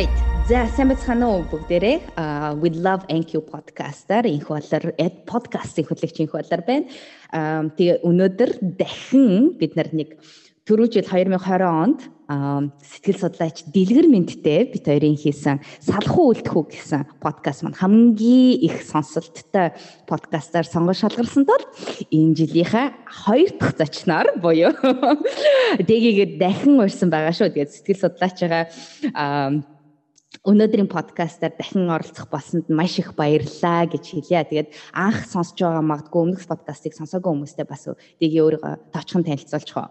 Alright. За сайн бацхан уу бүгдээрээ We Love NQ podcast-аар инх болор Ed podcast-ийн хөтлөгч инх болор байна. Тэгээ өнөөдөр дахин бид нар нэг түрүү жил 2020 онд сэтгэл судлаач Дэлгэр Мэнттэй бид хоёрын хийсэн салхуу үлдэхүү гэсэн подкаст маань хамгийн их сонсолттой подкастаар сонгож шалгарсан тул энэ жилийнхаа хоёр дахь зочноор буюу дэгийг дахин урьсан байгаа шүү. Тэгээд сэтгэл судлаачаа өнөөдрийн подкастаар дахин оролцох болсонд маш их баярлалаа гэж хэлье. Тэгээд анх сонсож байгаа магадгүй өмнөх подкастыг сонсоогүй хүмүүстээ бас тийг өөрийгөө тооцхон танилцуулчих уу.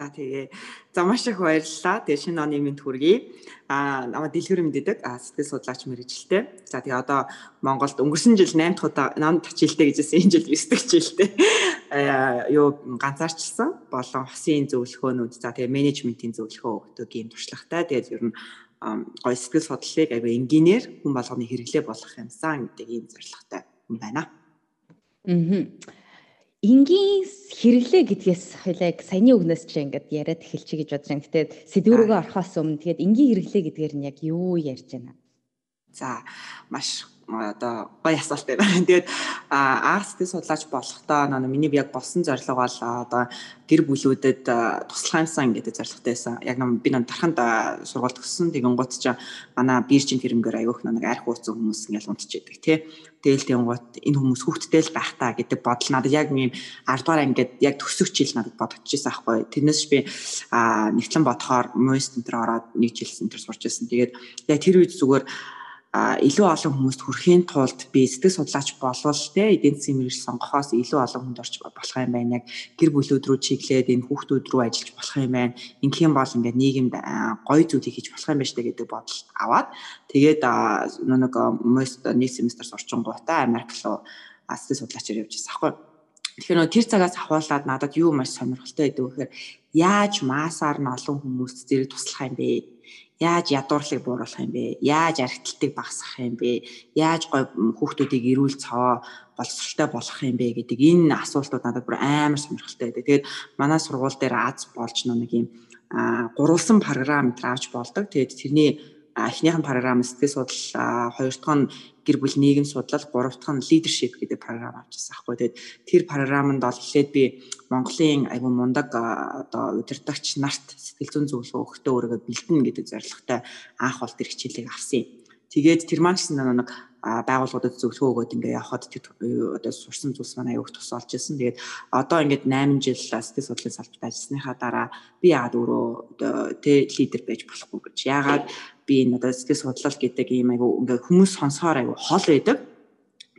За тэгээ. За маш их баярлалаа. Тэгээ шинэ оны мэд хүргэе. Аа намайг дэлгэр мэддэг сэтгэл судлаач мэрэгчлээ. За тэгээ одоо Монголд өнгөрсөн жил 8 дахь удаа 8 дахь жилдээ гэжсэн энэ жил 9 дахь жилдээ. Аа юу ганцаарчилсан болон хосын зөвлөхөөнүүд за тэгээ менежментийн зөвлөхөө өгдөг юм туршлагатай. Тэгээд ер нь гой сэтгэл судлалыг айгүй энгийнээр хүн болгоны хэрэглээ болгох юмсан гэдэг ийм зорилготой юм байна. Аа. Энгийн хэрэглээ гэдгээс хоёлаа саяны үгнээс чи ингээд яриад эхэлчих гэж бодож байна. Гэтэ сэдвүүрөө орохоос өмнө тэгээд энгийн хэрэглээ гэдгээр нь яг юу ярьж байна? За маш одоо гоё асуулт байна. Тэгээд арт сэтгэл судлаач болохдоо нөө миний яг болсон зорилго бол одоо гэр бүлүүдэд туслах юмсан гэдэг зорилготой байсан. Яг нам би нэг тарханд сургууль төгссөн. Тэгэн гут ч манай биржийн тэрнгээр аявуух нэг арх ууцсан хүмүүс ингээл унтчихэдэг тий. Тэгэл тэгэн гут энэ хүмүүс хүүхдтэй л байх та гэдэг бодол надад яг ийм 10 дугаар ангид яг төсөх жил надад бодогдчихсан аахгүй. Тэрнээс би нэгтлэн бодохоор мост энэ төр ороод нэг жил энэ төр сурч байсан. Тэгээд яг тэр үед зүгээр илүү олон хүмүүст хүрэхийн тулд би сэтгэл судлаач болвол те эдийн засгийн мэрэгжил сонгохоос илүү олон хүнд орч болох юм байна. Яг гэр бүлүүд рүү чиглээд энэ хүүхдүүд рүү ажиллаж болох юм байна. Ингэх юм бол ингээд нийгэмд гоё зүйлийг хийж болох юм байна штэ гэдэг бодол аваад тэгээд нэг мост нэг семестр сурчин гутаа Америк руу сэтгэл судлаачаар явж байсан аахгүй. Тэгэхээр тэр цагаас ахуулаад надад юу маш сонирхолтой байдаг вэ гэхээр яаж маасаар нь олон хүмүүст зэрэг туслах юм бэ? Яаж ядуурлыг бууруулах юм бэ? Яаж архитектыг багасгах юм бэ? Яаж гой хүүхдүүдийг эрүүл цаваа боловсралтай болгох юм бэ гэдэг энэ асуултууд надад бүр амар сонирхолтой байдаг. Тэгээд манай сургууль дээр аз болж нэг юм гурвалсан програм авч болдог. Тэгээд тэрний эхнийхэн програм сэтгэл судлал, хоёр дахь нь гэр бүл нийгэм судлал, гурав дахь нь leadership гэдэг програм авчихсан аахгүй. Тэгээд тэр програмд бол эхлээд би Монголын айгу мундаг одоо удирдагч нарт сэтгэл зүйн зөвлөгөө өгөхдөө өөрийгөө бэлдэнэ гэдэг зорилготой анх бол тэр хичээлийг авсан юм. Тэгээд тэр маань ч нэг байгууллагуудад зөвлөгөө өгөөд ингээ явхад одоо сурсан зүйлс маань аяух тус олж ирсэн. Тэгээд одоо ингээд 8 жил сэтгэл судлалын салбарт ажилласныхаа дараа би яагаад өөрөө тэ лидер байж болохгүй гэж. Яагаад би энэ одоо сэтгэл судлал гэдэг ийм айгу ингээ хүмүүс сонсохоор айгу хол байдаг.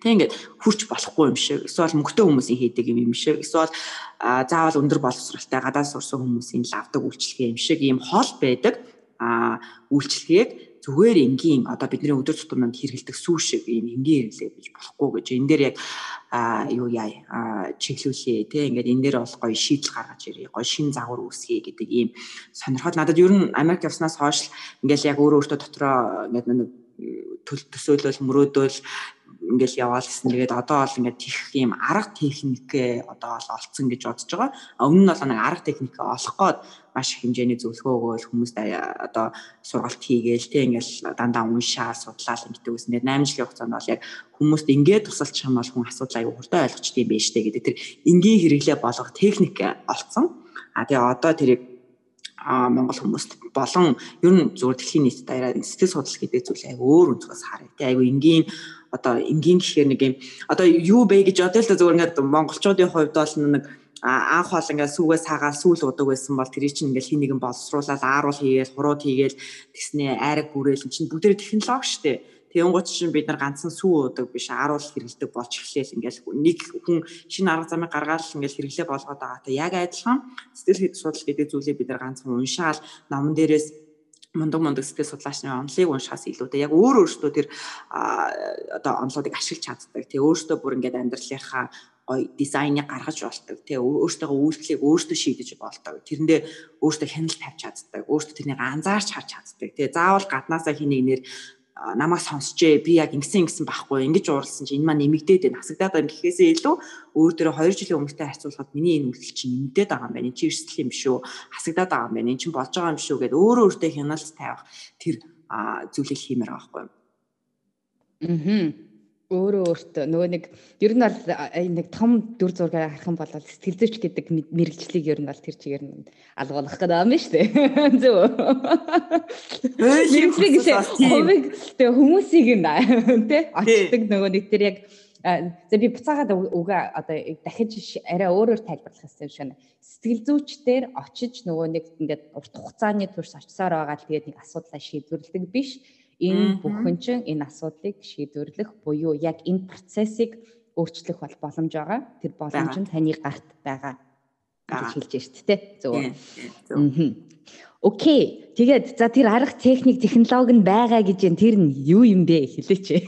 Тэг ингээд хурч болохгүй юм шиг. Эсвэл мөнгөтэй хүмүүсийн хийдэг юм юм шиг. Эсвэл заавал өндөр боловсралтай гадаад сурсан хүмүүсийн лавдаг үйлчлэгээ юм шиг ийм хол байдаг. А үйлчлэгийг зүгээр энгийн одоо бидний өдөр тутамд хэрэгэлдэг сүү шиг ийм энгийн хэрэглээ гэж болохгүй гэж энэ дээр яг а юу яа чиглүүлээ тий ингээд энэ дээр бол гоё шийдэл гаргаж ирээ гоё шин загвар үүсгэе гэдэг ийм сонирхол. Надад ер нь Америк явснаас хойш ингээд яг өөрөө өөртөө дотроо ингээд төсөөлөл мөрөөдөл ингээл яваал гэсэн. Тэгээд одоо бол ингээд тийх юм арга техник одоо бол олцсон гэж бодож байгаа. Өмнө нь бол нэг арга техник олох гээд маш их хэмжээний зөвлөгөө өгөөл хүмүүст одоо сургалт хийгээл тэг ингээл дандаа уншаа судлаал ингээд үснээр 8 жилийн хугацаанд бол яг хүмүүст ингээд тусалчих юм бол хүн асуудал аягүй хурдан ойлгочтой юм байна штэ гэдэг тэр энгийн хэрэглээ болгох техник олцсон. А тэгээ одоо тэрийг Монгол хүмүүст болон ер нь зүгээр дэлхийн нийт даяараа сэтгэл судлал гэдэг зүйл аяг өөр өнцгөөс харъя. Тэ аягүй энгийн одоо энгийн гэхээр нэг юм одоо юу бэ гэж бодъё л зүгээр ингээд монголчуудын хувьд бол нэг анх бол ингээд сүүгээс саагаал сүүл удаг байсан бол тэр чинь ингээд хин нэгэн боловсруулаад ааруул хийгээл хурууд хийгээл тэгснээ айраг гүрээл чинь бүгдээ технологи шүү дээ. Тэнгууд чинь бид нар ганцхан сүү удаг биш ааруул хэрэгэлдэг болж эхлээл ингээл нэг хүн шинэ арга замыг гаргаад ингээл хэрэглээ болгоод байгаа та яг адилхан сэтгэл судлал гэдэг зүйлийг бид нар ганцхан уншаал номон дээрээс мундаг мундаг сэтгэл судлаачны онолыг уншихаас илүүтэй яг өөр өөртөө тэр одоо онолуудыг ашиглаж чаддаг. Тэгээ өөртөө бүр ингээд амьдралынхаа гоё дизайныг гаргаж болдог. Тэгээ өөртөө үйлчлэгийг өөртөө шийдэж болдог. Тэрэндээ өөртөө хяналт тавьж чаддаг. Өөртөө тэрнийг анзаарч харж чаддаг. Тэгээ заавал гаднаасаа хин нэгнэр намайг сонсчээ би яг ингэсэн ингэсэн байхгүй ингэж уурлсан чи энэ маань нэмэгдээд байна. Хасагдаад байна гэхээсээ илүү өөр дөрөө 2 жилийн өмнөтэй харьцуулахад миний энэ үйлдэл чинь нэмэгдээд байгаа юм байна. Энэ чи эрсдэл юм шүү хасагдаад байгаа юм байна. Энэ чинь болж байгаа юм шүү гэдээ өөрөө өөртөө хяналт тавих тэр зүйлийг хиймээр байгаа байхгүй. Аа өөрөө өөртөө нөгөө нэг ер нь бол нэг том дүр зургаар харах юм бол сэтгэл зүйч гэдэг мэрэгчлийг ер нь бол тэр чигээр нь алгуулах гэдэг юм шүү дээ. Зөв. Мэрэгчлийг хувийг тэгээ хүмүүсийг нь тий очдог нөгөө нэг тэр яг за би буцаагаад үгээ одоо дахиж арай өөрөөр тайлбарлах гэсэн шиг сэтгэл зүйчдэр очиж нөгөө нэг ингээд урт хугацааны турш очисоор байгаа л тэгээд нэг асуудлаа шийдвэрлэдэг биш Энэ бүхэн чинь энэ асуудлыг шийдвэрлэх буюу яг энэ процессыг өөрчлөх бол боломж байгаа. Тэр боломж нь таны гарт байгаа гэж хэлж байна шүү дээ. Зөв. Окей. Тэгээд за тэр арга техник технологи нь байгаа гэж юм тэр нь юу юм бэ хэлээч.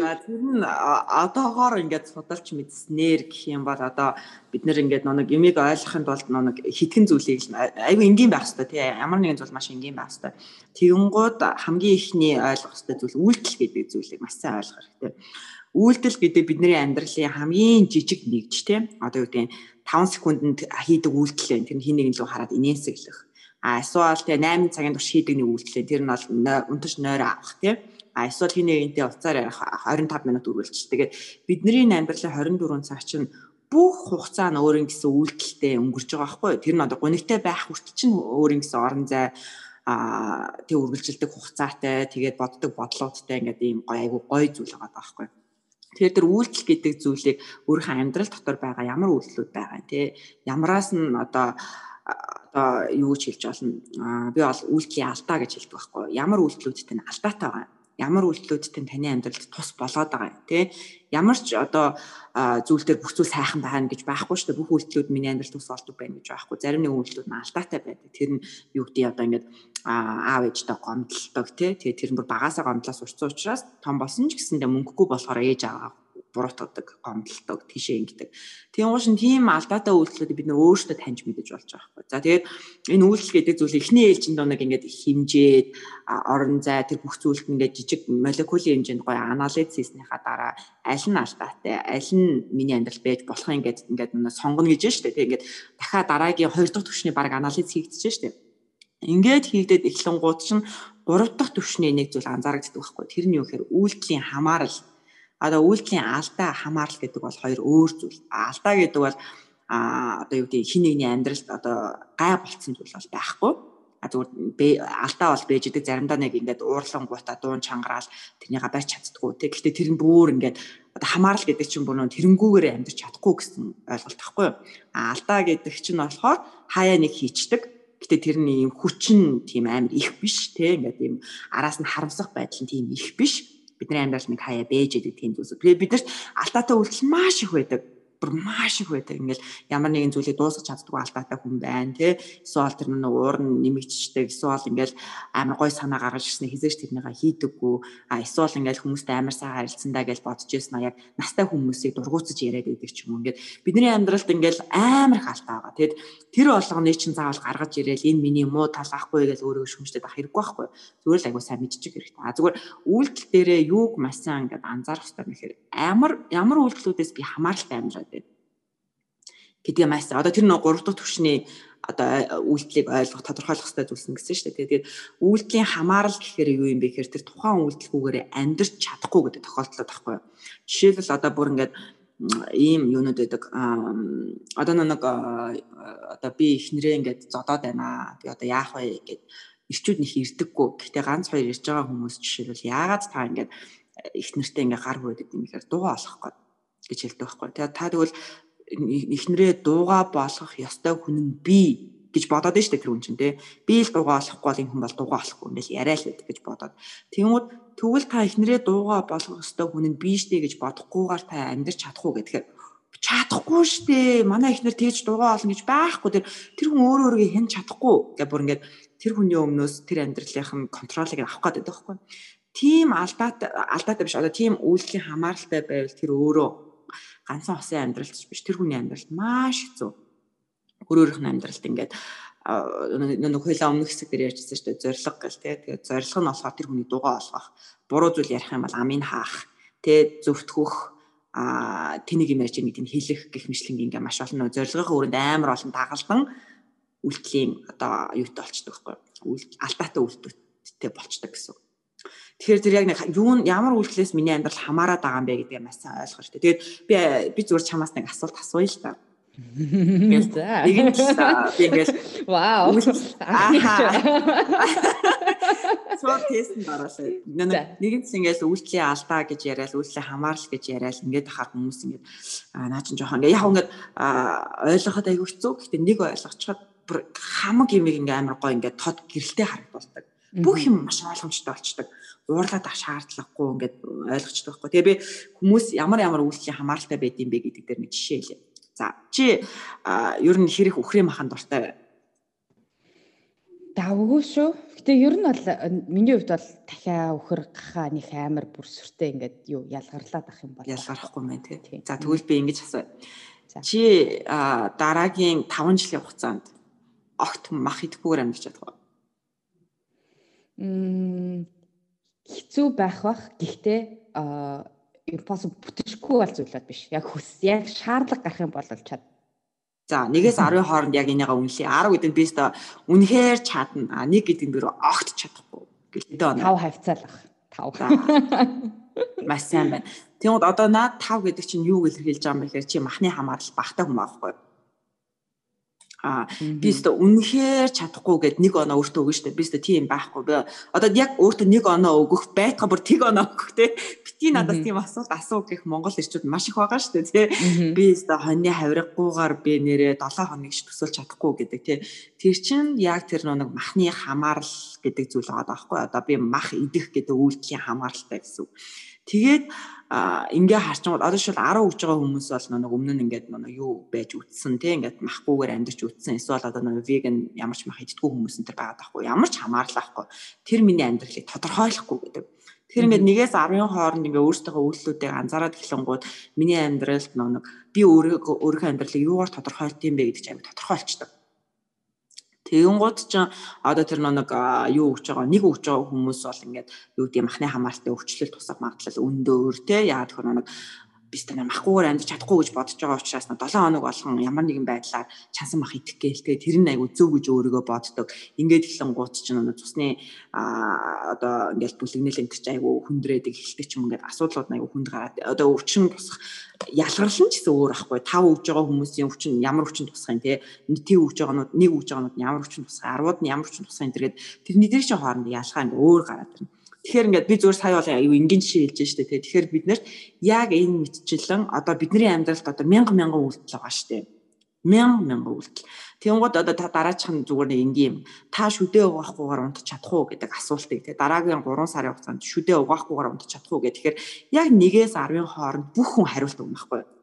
За тэр нь одоогоор ингээд судалж мэдснээр гэх юм бол одоо бид нэр ингээд нэг юмыг ойлгохын тулд нэг хитгэн зүйлийг айгүй энгийн байх хэрэгтэй тий ямар нэгэн зүйл маш энгийн байх хэрэгтэй. Тэгэнгუთ хамгийн ихний ойлгох хэрэгтэй зүйл үйлдэл гэдэг зүйлийг маш сайн ойлгох хэрэгтэй. Үйлдэл гэдэг бидний амьдралын хамгийн жижиг нэгж тий одоо юу гэдэг 5 секундэд хийдэг үйлдэл байна. Тэр хин нэгэн лөө хараад инээсэглэх. А эсвэл тий 8 цагийн турш хийдэг нэг үйлдэл. Тэр нь бол унтаж нойроо авах тий а эсвэл хин нэгэнтэй ярих 25 минут үргэлж. Тэгээд бидний амьдралын 24 цаг чинь бүх хугацаа нь өөрийн гэсэн үйлдэлтэй өнгөрч байгаа байхгүй юу? Тэр нь одоо гонигтай байх хүртэл чинь өөрийн гэсэн орон зай а тэг үргэлжилдэг хугацаатай тэгээд боддог бодлоодтай ингээд ийм гоё айгу гоё зүйл байгаа байхгүй юу? Тэгэхээр тэр үйлдэл гэдэг зүйлийг өөрийнхөө амьдрал дотор байгаа ямар үйлдэлүүд байгаа тий ямараас нь одоо одоо юу гэж хэлж болно би бол үйлдэлийн алдаа гэж хэлдэг байхгүй ямар үйлдэлүүдтэй нь алдаатай байгаа ямар үйлдэлүүдтэй таны амьдралд тус болоод байгаа юм тий? Ямар ч одоо зүйл дээр бүх зүйл сайхан байна гэж байхгүй шүү дээ. Бүх үйлдэлүүд миний амьдралд тус болдог байна гэж байхгүй. Зарим нэг үйлдэлүүд нь алдаатай байдаг. Тэр нь юу гэдэг одоо ингээд аав ээжтэй гомдлдог тий? Тэгээ тэр нь бүр багасаа гомдлоо сурцсан учраас том болсон ч гэсэндээ мөнгөгүй болохоор ээж аваа буруутгадаг, гомдлдог, тийшээ ингэдэг. Тийм уушин тийм алдаатай үйлдэлүүдийг бид нөр өөрсдөө таньж мэдэж болж байгаа байхгүй. За тэгээд энэ үйлдэл гэдэг зүйл эхний ээлжинд нэг ингээд химжээд орон зай тэр бүх зүйлд ингээд жижиг молекулын хэмжээнд гоё анализ хийснийхаа дараа аль нь алдаатай, аль нь миний амьдрал байж болох юм ингээд ингээд сонгоно гэж дээ. Тэгээд ингээд дахиад дараагийн хоёр дахь түвшний баг анализ шүү дээ. Ингээд хийгдээд эхлэнгууд чинь гурав дахь түвшний нэг зүйл анзаарэгддэг байхгүй. Тэр нь юу гэхээр үйлдэлийн хамаарал одоо үйлдэлийн алдаа хамаарал гэдэг бол хоёр өөр зүйл. Алдаа гэдэг бол а одоо юу гэдэг хин нэгний амьдралд одоо гай болцсон зүйл бол байхгүй. А зүгээр алдаа бол бэж идэг заримдаа нэг ингээд уурлан гутаа дуун чангараал тэрнийга барьж чаддгүй тий. Гэхдээ тэр нь бүр ингээд одоо хамаарал гэдэг чинь бүр нөө тэрэнгүүгээр амьдарч чадахгүй гэсэн ойлголт тахгүй юу. А алдаа гэдэг чинь болохоор хаяа нэг хийчдэг. Гэтэ тэр нь ийм хүчин тийм амар их биш тий. Ингээд ийм араас нь харамсах байдал нь тийм их биш бидний амьдрал нэг хаяа бэж идэг тийм зүйлс. Тэгээд бидэрт алдаатай үйлдэл маш их байдаг бүр маш их байдаг. Ингээл ямар нэгэн зүйлийг дуусгах чаддгүй алдаатай хүн байна тий. Эсвэл тэр нэг уур нь нэмэгдчихдэг. Эсвэл ингээл амар гой санаа гаргаж ирсэн хизээш тэрнийга хийдэггүй. А эсвэл ингээл хүмүүстэй амар сайн харилцсандаа гэж бодож ирсэн а яг настай хүмүүсийг дургуутсаж яриад байдаг ч юм уу. Ингээд бидний амьдралд ингээл амар их алдаа байгаа. Тэгэд тэр болгоны чинь заавал гаргаж ирээл энэ миний муу тал ахгүй гэж өөрөө шүмжтэй байх хэрэггүй байхгүй. Зүгээр л айгуу сайн мэдчих хэрэгтэй. А зүгээр үйлдэл дээрээ юуг маш сайн ингээд анзаарах хэрэгтэй хэрэг. Амар ямар үйлдэлүүдээс би хамааралтай амьдраад гэдгийг маш одоо тэр нэг 3 дахь түвшний одоо үйлдэлийг ойлгох тодорхойлох хэрэгтэй зүйлсэн гэсэн шүү дээ. Тэгээд үйлдэлийн хамаарал гэхээр юу юм бэ гэхээр тэр тухайн үйлдэлгүйгээр амьдрч чадахгүй гэдэг тохиолдол байхгүй юу. Жишээлбэл одоо бүр ингээд ийм юунууд байдаг. Одоо нэг одоо би ихнэрээ ингээд зодоод байна. Би одоо яах вэ гэд ирчүүд них ирдэггүй. Гэхдээ ганц хоёр ирж байгаа хүмүүс жишээлбэл яагаад та ингээд ихнэртэй ингээд гар хөөдөд юм гэхээр дуу олох гээд гэж хэлдэг байхгүй. Тэгээд та тэгвэл эхнэрээ дууга болгох ёстой хүн нь би гэж бодоод штэ тэр хүн чинь те би л дууга олохгүй бол энэ хүн бол дууга олохгүй ингээл яриа л байдаг гэж бодоод. Тэгмүүд тэгвэл та эхнэрээ дууга болгох ёстой хүн нь би штэ гэж бодохгүйгээр та амьдрч чадахгүй гэхээр чадахгүй штэ манай эхнэр тэгж дууга олно гэж байхгүй тэр. Тэр хүн өөрөө өөрийгөө хэн чадахгүй гэх бүр ингээд тэр хүний өмнөөс тэр амьдралынх нь контролыг авах гэдэг байхгүй. Тийм алдаатай алдаатай биш. Одоо тийм үйлдэлийн хамааралтай байвал тэр өөрөө ганцхан хосын амьдралч биш тэр хүний амьдралд маш хэцүү. Өөр өөрийнх нь амьдралд ингээд нэг хойлоо өмнөх хэсэг дээр ярьжсэн шүү дээ зориг гэл тий. Тэгээд зориг нь болохоор тэр хүний дугаа олгох. Буруу зүйл ярих юм бол амийг хаах. Тий зөвтгөх а тэнийг юм ярьж байгааг хэлэх гэх мэтлэн ингээ маш олон зоригын өрөөнд амар олон дагалдан үйлдэлийн одоо юутай болчдөг байхгүй алдаатай үйлдэлтэй болчдөг гэсэн. Тэгэхээр тэр яг нэг юу ямар үйлдэлээс миний амьдрал хамаарат байгаа юм бэ гэдгээ маш сайн ойлгох хэрэгтэй. Тэгээд би би зүгээр чамаас нэг асуулт асууя л та. Нэг нь би ингээл вау. Цоо тест дараалаа. Нэг нь ингээл үйлдэлийн алдаа гэж яриад, үйлдэлийн хамаарал гэж яриад ингээд ахаар хүмүүс ингээд наа чин жоохон ингээд яг ингээд ойлгоход айгүй хэцүү. Гэхдээ нэг ойлгочиход хамаг юм ингээ амар гоо ингээ тод гэрэлтэй харагдуулдаг. Бүх юм маш ойлгомжтой болчдөг. Уурлаад ах шаардлагагүй ингээд ойлгочтой байхгүй. Тэгээ би хүмүүс ямар ямар үйлчлэлийн хамааралтай байд юм бэ гэдэг дээр нэг жишээ хэлье. За чи ер нь хэрэг үхрийн махан дуртай давгүй шүү. Гэтэ ер нь бол миний хувьд бол дахиа өхөр гахаа нэг амар бүр сүртэй ингээд юу ялгарлаад ах юм бол ялгарахгүй мэн тий. За тэгвэл би ингэж асууя. Чи дараагийн 5 жилийн хугацаанд огт мах идэхгүйгээр амьдарч чадах уу? Мм хэцүү байх бах. Гэхдээ impossible бүтэхгүй бол зүйлүүд биш. Яг хүс яг шаардлага гарах юм бол чад. За 1-ээс 10-ын хооронд яг энийгээ үнэлээ. 10 гэдэг нь би өстө үнэхээр чадна. А 1 гэдэг нь би огт чадахгүй. Гэлтэй байна. 5 хавцаал баг. 5. Маш сайн байна. Тэгвэл одоо наад 5 гэдэг чинь юу илэрхийлж байгаа юм бэ гэхээр чи махны хамаарал багтаа хүн аахгүй юу? А би өстө үнэхээр чадахгүй гэд нэг оноо өөртөө өгнө штэ. Би өстө тийм байхгүй. Би одоо яг өөртөө нэг оноо өгөх байтга бүр тэг оноо өгөх те. Бити надаас тийм асуулт асуу гэх Монгол ирчүүд маш их байгаа штэ те. Би өстө хоньны хавраггүйгээр би нэрээ 7 хоног ш төсөөлж чадахгүй гэдэг те. Тэр чин яг тэр нэг махны хамаарал гэдэг зүйл байгаа байхгүй. Одоо би мах идэх гэдэг үйлдэлийн хамааралтай гэсэн. Тэгээд ингээ харчингууд одоо шил 10 өгж байгаа хүмүүс бол нэг өмнө нь ингээд нэг юу байж үтсэн тий ингээд махгүйгээр амьдарч үтсэн. Эсвэл одоо нэг веган ямар ч мах иддэггүй хүмүүс энэ төр байгаад байхгүй. Ямар ч хамаарлахгүй тэр миний амьдралыг тодорхойлохгүй гэдэг. Тэр ингээд нэгээс 10-ын хооронд ингээ өөртөө үйлдэлүүдийг анзаараад эхлэнгууд миний амьдралд нэг би өөрийнхөө амьдралыг юугаар тодорхойлт юм бэ гэдэг чинь аяг тодорхойлчдаг Тэгэнгუთ ч одоо тэр нэг юу өгч байгаа нэг өгч байгаа хүмүүс бол ингээд юу гэдэг махны хамааралтай өвчлөл тусах магадлал өндөр те яа тэгэхээр нэг би стана махгүйгээр амьд чадахгүй гэж бодож байгаа учраас 7 хоног болгон ямар нэгэн байдлаар чансан мах идэх гээл тэгээ тэр нь айгу зөв гэж өөрийгөө боддог. Ингээд эхлэн гут ч нэг цусны одоо ингээд бүлэгнэл энэ ч айгу хүндрээдэг эхэлдэг ч юм ингээд асуудлууд айгу хүнд гараад одоо өвчин тусах ялгарлан ч гэсэн өөр ахгүй. Тав өгж байгаа хүмүүсийн өвчин ямар өвчин тусах юм те. Нийтийн өгж байгаанууд нэг өгж байгаанууд ямар өвчин тусах, арвууд нь ямар өвчин тусах энэ төргээд тэрний дээр чинь хооронд ялгаа ингээд өөр гараад ирнэ. Тэгэхээр ингээд би зүгээр сая бол аюу энгийн жишээ хэлж штэ тий. Тэгэхээр бид нарт яг энэ мэдчилэн одоо бидний амьдралд одоо мянга мянган үйлдэл байгаа штэ. Мянга мянган үйлдэл. Тэнгууд одоо та дараачих нь зүгээр нэг энгийн юм. Та шүдээ угаахгүйгээр унтах чадах уу гэдэг асуултыг тий. Дараагийн 3 сарын хугацаанд шүдээ угаахгүйгээр унтах чадах уу гэх. Тэгэхээр яг 1-ээс 10-ын хооронд бүх хүн хариулт өгнө байхгүй юу?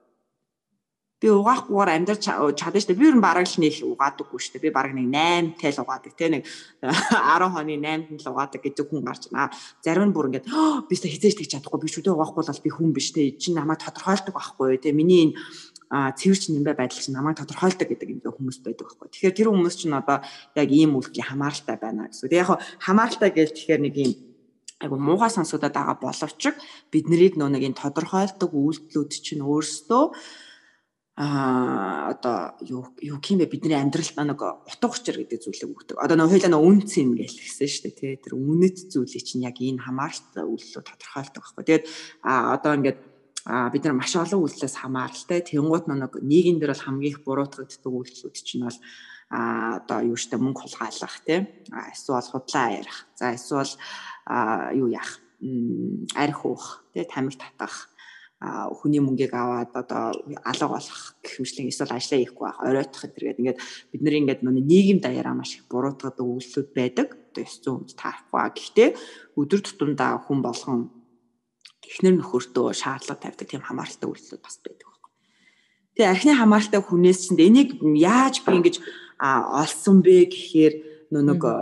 Би угаахгүйгээр амьдарч чадна шүү дээ. Би ер нь бараг л нэг угаадаггүй шүү дээ. Би бараг нэг 8 тэл угаадаг те нэг 10 хоны 8 тэл угаадаг гэдэг хүн гарч байна. Зарим нь бүр ингээд би сая хизээж тэг чадахгүй би шүдэ угаахгүй бол би хүн биш те. Чи намайг тодорхойлдог байхгүй те. Миний энэ цэвэрч нэмбэ байдал чинь намайг тодорхойлдог гэдэг ингээ хүмүүс байдаг байхгүй. Тэгэхээр тэр хүмүүс чинь одоо яг ийм үйлдэлийн хамааралтай байна гэсэн. Тэгээ яг хамааралтай гэж тэгэхээр нэг ийм айгу муухай сонсогдоод байгаа боловч бид нарыг нөө нэг энэ тодорхойлдог үйлдэлүүд чинь өөрсдөө а одоо юу юу юм бэ бидний амьдралд нэг утга учир гэдэг зүйлийг өгдөг. Одоо нөө хоёлаа нөө үнц юм гээл гисэн шүү дээ тий. Тэр үнэт зүйлийг чинь яг энэ хамааралтай үйлдэлөө тодорхойлдог байхгүй. Тэгээд а одоо ингээд бид нар маш олон үйлдэлээс хамааралтай. Тэнгуут нэг нийгэм дээр бол хамгийн их буруутгагддаг үйлдэлүүд чинь бол а одоо юу штэ мөнгө хулгайлах тий. Эсвэл худлаа ярих. За эсвэл юу яах? арх уух тий тамиг татах хүний мөнгийг аваад одоо алга болох гэх мэтлэн эсвэл ажиллаа хийхгүй байх оройтох гэдэргээд ингээд бид нар ингээд нөгөө нийгэм даяараа маш их буруутгадаг үйлслүүд байдаг. Одоо ёс зүйн хүнд таарахгүй. Гэхдээ өдөр тутамдаа хүн болгон эхнэр нөхөртөө шаардлага тавьдаг тийм хамааралтай үйлслүүд бас байдаг. Тэгээ архины хамааралтай хүнээс чинь энийг яаж би ингэж олсон бэ гэхээр нөгөө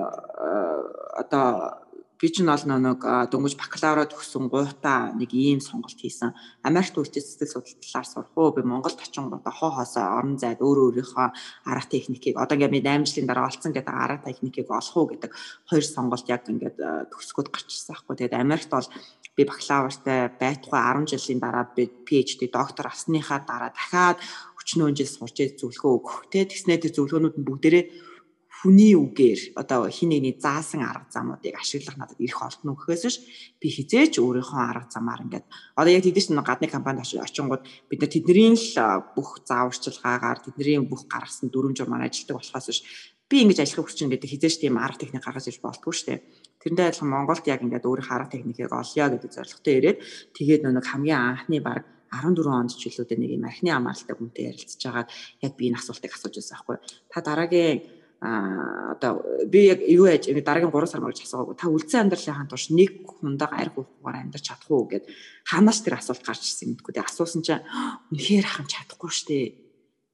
одоо би ч нь ол нэг дөнгөж бакалавра төгссөн гуйтаа нэг ийм сонголт хийсэн. Америкт үйлчлэл сэтгэл судлал талаар сурах уу? Би Монголд очин одоо хоо хоосоо орон зайд өөрөө өөрийнхөө арга техникийг одоо ингээд би 8 жилийн дараа олцсон гэдэг арга техникийг олох уу гэдэг хоёр сонголт яг ингээд төгсгöd гарчсан байхгүй. Тэгээд Америкт бол би бакалавртай байтугай 10 жилийн дараа би PhD доктор авсныхаа дараа дахиад өчнөө жил сурч зөвлөгөө өгөх. Тэгээд тэгснээр зөвлөгөөнүүд нь бүгдээрээ хүний үгээр одоо хин нэгний заасан арга замуудыг ашиглах надад ирэх олдно гэхээс биш би хизээч өөрийнхөө арга замаар ингээд одоо яг тэдэс нэг гадны компанид очингууд бид нар тэдний л бүх зааварчилгаагаар тэдний бүх гаргасан дүрм журмаар ажилладаг болохоос биш би ингэж ажиллах хүчин гэдэг хизээч тийм арга техник гаргаж иж болтгүй шүү дээ. Тэрнтэй адилхан Монголд яг ингээд өөрийнхөө арга техникийг олъё гэдэг зорилготой ирээд тэгээд нэг хамгийн анхны баг 14 онд ч үлүүдээ нэг юм архины амралтай хүнтэй ярилцж байгаад яг би энэ асуултыг асууж байсан байхгүй. Та дараагийн а одоо би яг юу яаж дараагийн 3 сар мөрөж асуугаагүй та үлдсэн амьдралынхаа турш нэг хундаага арх уухгүйгээр амьдарч чадах уу гэд хаанаас тэр асуулт гарч ирсэн юм гэдэггүй тэгээ асуусан чинь үнэхээр ахын чадахгүй штэ.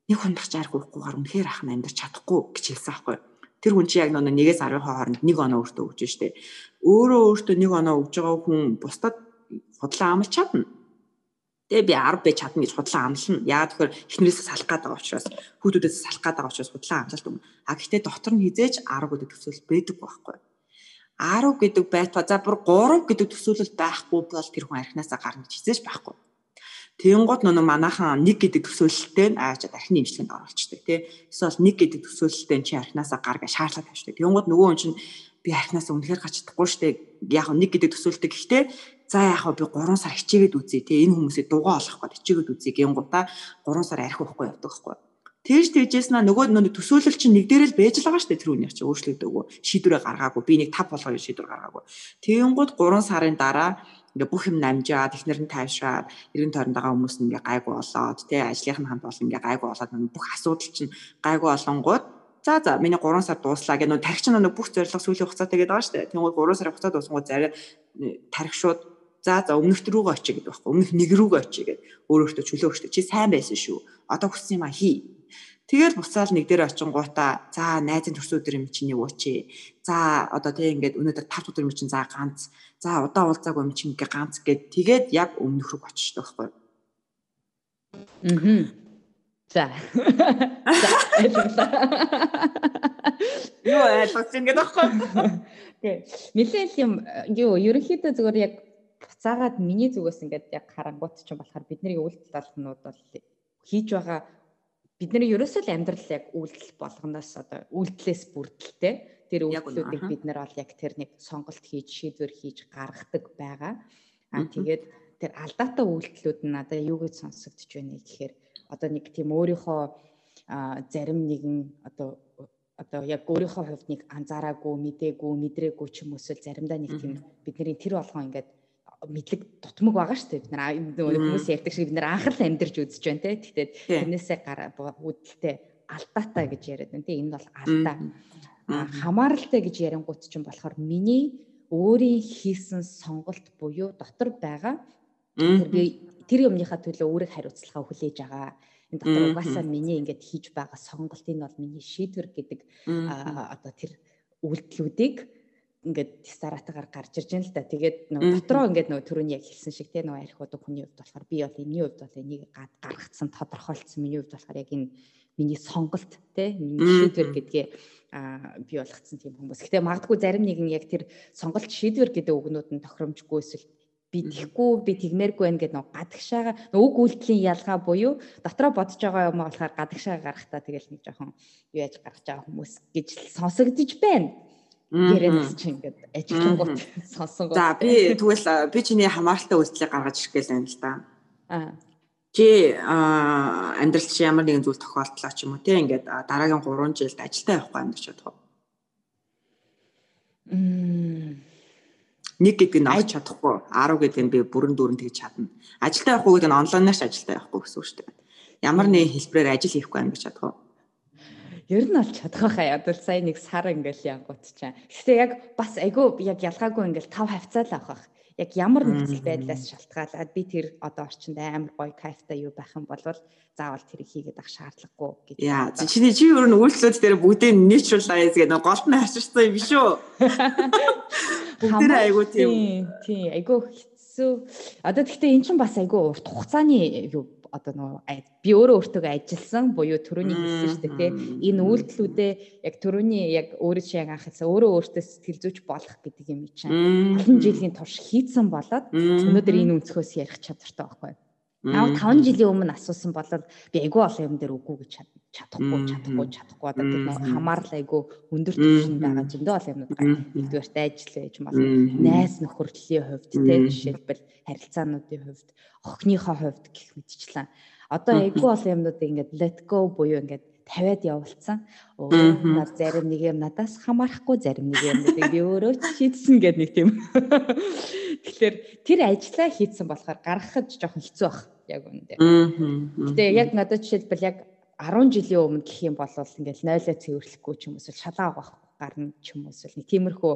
Нэг хундагч арх уухгүйгээр үнэхээр ахын амьдарч чадахгүй гэж хэлсэн аахгүй. Тэр хүн чи яг нэг нэгээс 10 хооронд нэг оноо өөртөө өгч штэ. Өөрөө өөртөө нэг оноо өгж байгаа хүн бусдад худлаа амлах чадна Тэгээ би 10 байж чадна гэж худлаа амлана. Яагаад тэгэхээр эхнэрээс салах гээд байгаа учраас хүүхдүүдээс салах гээд байгаа учраас худлаа амлалт юм. А гэхдээ дотор нь хизээж 10 гэдэг төсөөл байдаг байхгүй. 10 гэдэг байтугай за бүр 3 гэдэг төсөөлөл байхгүй бол тэр хүн архинасаа гарна гэж хизээж байхгүй. Тэнгууд нөө манайхан 1 гэдэг төсөөлөлттэй аачаад архины имчилгээнд оруулцдаг тий. Эсвэл 1 гэдэг төсөөлөлттэй чи архинасаа гар гэж шаардлага тавьчихдаг. Тэнгууд нөгөө хүн чинь би архинасаа үнэхээр гач чадахгүй штэ. Яг 1 гэдэг төсөөлөлтөд гэхдээ За яг би 3 сар хичээгээд үзье те энэ хүмүүсийг дугаа олох гээд хичээгээд үзье гингуудаа 3 сар архи байхгүй явдаг байхгүй. Тэгж тэгжээс наа нөгөө нөгөө төсөөлөл чинь нэг дээр л байж л байгаа шүү дээ тэр үнийг чи өөрчлөгдөөгүй шийдвэрээ гаргаагүй би нэг 5 болгоё шийдвэр гаргаагүй. Тэгэнгүүт 3 сарын дараа ингээ бүх юм намжаад эхнэр нь тайвшаад эргэн тойронд байгаа хүмүүс нь ингээ гайгүй болоод тий ажлынх нь хамт бол ингээ гайгүй болоод бүх асуудал чинь гайгүй болонгууд За за миний 3 сар дууслаа гэх нөө тархич нэг бүх зорилго сүүлийн хугацаатай гэдэг байгаа шүү дээ. Тэнгууд 3 сарын хугацаа дуусангууд зарим тархи шууд За за өмнөхт рүүгээ очие гэдэг байхгүй. Өмнөх нэг рүүгээ очие гэдэг. Өөрөөртөө чөлөө өгчтэй. Чи сайн байсан шүү. Одоо хүссэн юм а хий. Тэгэл буцаал нэг дээр очингуудаа за найзын төрсөн өдөр юм чинь юу чи. За одоо тэг ингээд өнөөдөр 5 өдөр юм чинь за ганц. За удаа уулзаагүй юм чинь ингээ ганц гэд тэгээд яг өмнөх рүү очиж байхгүй. Аа. За. Юу ойлгож ингээд байхгүй. Тэг. Нилээл юм юу ерөнхийдөө зөвөр яг буцаагаад миний зүгээс ингээд яг харангуут ч юм болохоор бидний үйлдэл болгонууд бол хийж байгаа бидний ерөөсөө л амьдрал яг үйлдэл болгоноос одоо үйлдэлээс бүрдэлтэй тэр үйлдэлүүдийг бид нар бол яг тэр нэг сонголт хийж шийдвэр хийж гаргадаг байгаа. Аа тэгээд тэр алдаатай үйлдэлүүд нь надад юу гэж сонсогдож байна гэхээр одоо нэг тийм өөрийнхөө зарим нэгэн одоо одоо яг өөрийнхөө хувьд нэг анзаараагүй, мдээгүй, мэдрээгүй ч юм уусэл заримдаа нэг тийм бидний тэр болгон ингээд мэдлэг дутмаг байгаа шүү дээ. Бид нар хүмүүс ярьдаг шиг бид нар анхаарал амьдарч үзэж байна те. Тэгтээ тэрнээсээ гараа үүдэлтэй алдаатай гэж яриад байна те. Энэ бол алдаа. Хамааралтай гэж ярингууд чинь болохоор миний өөрийн хийсэн сонголт буюу дотор байгаа тэр би тэр юмныхаа төлөө өөрийг хариуцлагаа хүлээж байгаа. Энэ дотор угаасаа миний ингээд хийж байгаа сонголт энэ бол миний шийдвэр гэдэг одоо тэр үйлдэлүүдийг ингээд дистаратагаар гарч ирж байна л да. Тэгээд нөгөө дотроо ингээд нөгөө түрүүний яг хэлсэн шиг те нөгөө арх удаг хүний хувьд болохоор би бол энэний хувьд бол энийг гаргацсан тодорхойлцсон миний хувьд болохоор яг энэ миний сонголт те миний шийдвэр гэдгээ а би болгоцсон тийм хүмүүс. Гэтэ магадгүй зарим нэгэн яг тэр сонголт шийдвэр гэдэг үгнүүд нь тохиромжгүй эсвэл би тийхгүй би тэгмээргүй байх гэдэг нөгөө гадагшаага үг үйлдэлийн ялгаа буюу дотроо бодож байгаа юм болохоор гадагшаага гарахтаа тэгэл нэг жоохон юу яаж гаргаж байгаа хүмүүс гэж сонсогдож байна ярианаас чи ингээд ажиллангууд сонсон гоо. За би тэгвэл би чиний хамааралтай үйлдэлийг гаргаж ирэх гээл байна л да. Аа. Чи амьдралд чи ямар нэгэн зүйл тохиолдлоо ч юм уу те ингээд дараагийн 3 жилд ажилдаа явахгүй амьдарч чадах уу? Мм нэг гэдэг нь авч чадахгүй 10 гэдэг нь би бүрэн дүүрэн тэгж чадна. Ажилдаа явахгүй гэдэг нь онлайнаар ч ажилдаа явахгүй гэсэн үг шүү дээ. Ямар нэгэн хэлбэрээр ажил хийхгүй амьдарч чадах уу? Ер нь бол чадах байхаа ядвал сая нэг сар ингээл янгууд чаа. Гэхдээ яг бас айгүй яг ялгаагүй ингээл тав хавцаал авах. Яг ямар нөхцөл байдлаас шалтгаалаад би тэр одоо орчинд амар гоё кайфтай юу байх юм бол заавал тэрийг хийгээд ах шаардлагагүй гэж. Яа, чиний чи ер нь үйлчлүүд дээр бүгдээ neutralize гэдэг голд нь хаширсан юм биш үү? Бүгдээ айгүй тийм. Тийм, айгүй хэцүү. Одоо тэгтээ эн чинь бас айгүй урт хугацааны юу одоо нөгөө би өөрөө өөртөө ажилласан буюу төрөний хэлсэн шүү дээ тий. Энэ үйлдэлүүдээ яг төрөний яг өөрөө чи яг анх хэлсэн өөрөө өөртөө сэтгэл зүйч болох гэдэг юм чинь. Олон жилийн турш хийцэн болоод өнөөдөр энэ өнцгөөс ярих чадвартай байхгүй Наа 5 жилийн өмнө асуусан бол би айгүй олон юм дээр үгүй гэж чадахгүй чадахгүй чадахгүй одоо тэр нэг хамаарл айгүй өндөр түвшинд байгаа зөндөө олон юмнууд. Нэгдүгээрт ажил байж болно. Найс нөхөрлөлийн хувьд те жишээлбэл харилцаануудын хувьд, охиныхоо хувьд гэх мэтчлэн одоо айгүй олон юмнуудыг ингээд let go буюу ингээд тавиад явуулсан. Над зарим нэг юм надаас хамаарахгүй зарим нэг юм би өөрөө шийдсэн гэдэг нэг тийм. Тэгэхээр тэр ажлаа хийцэн болохоор гаргахад жоохон хэцүү баг яг үүндээ. Гэтэ яг надад жишээлбэл яг 10 жилийн өмнө гэх юм бол ингээл 0-оо цэвэрлэхгүй ч юм уу шалаа авах гарна ч юм уу эсвэл нэг тиймэрхүү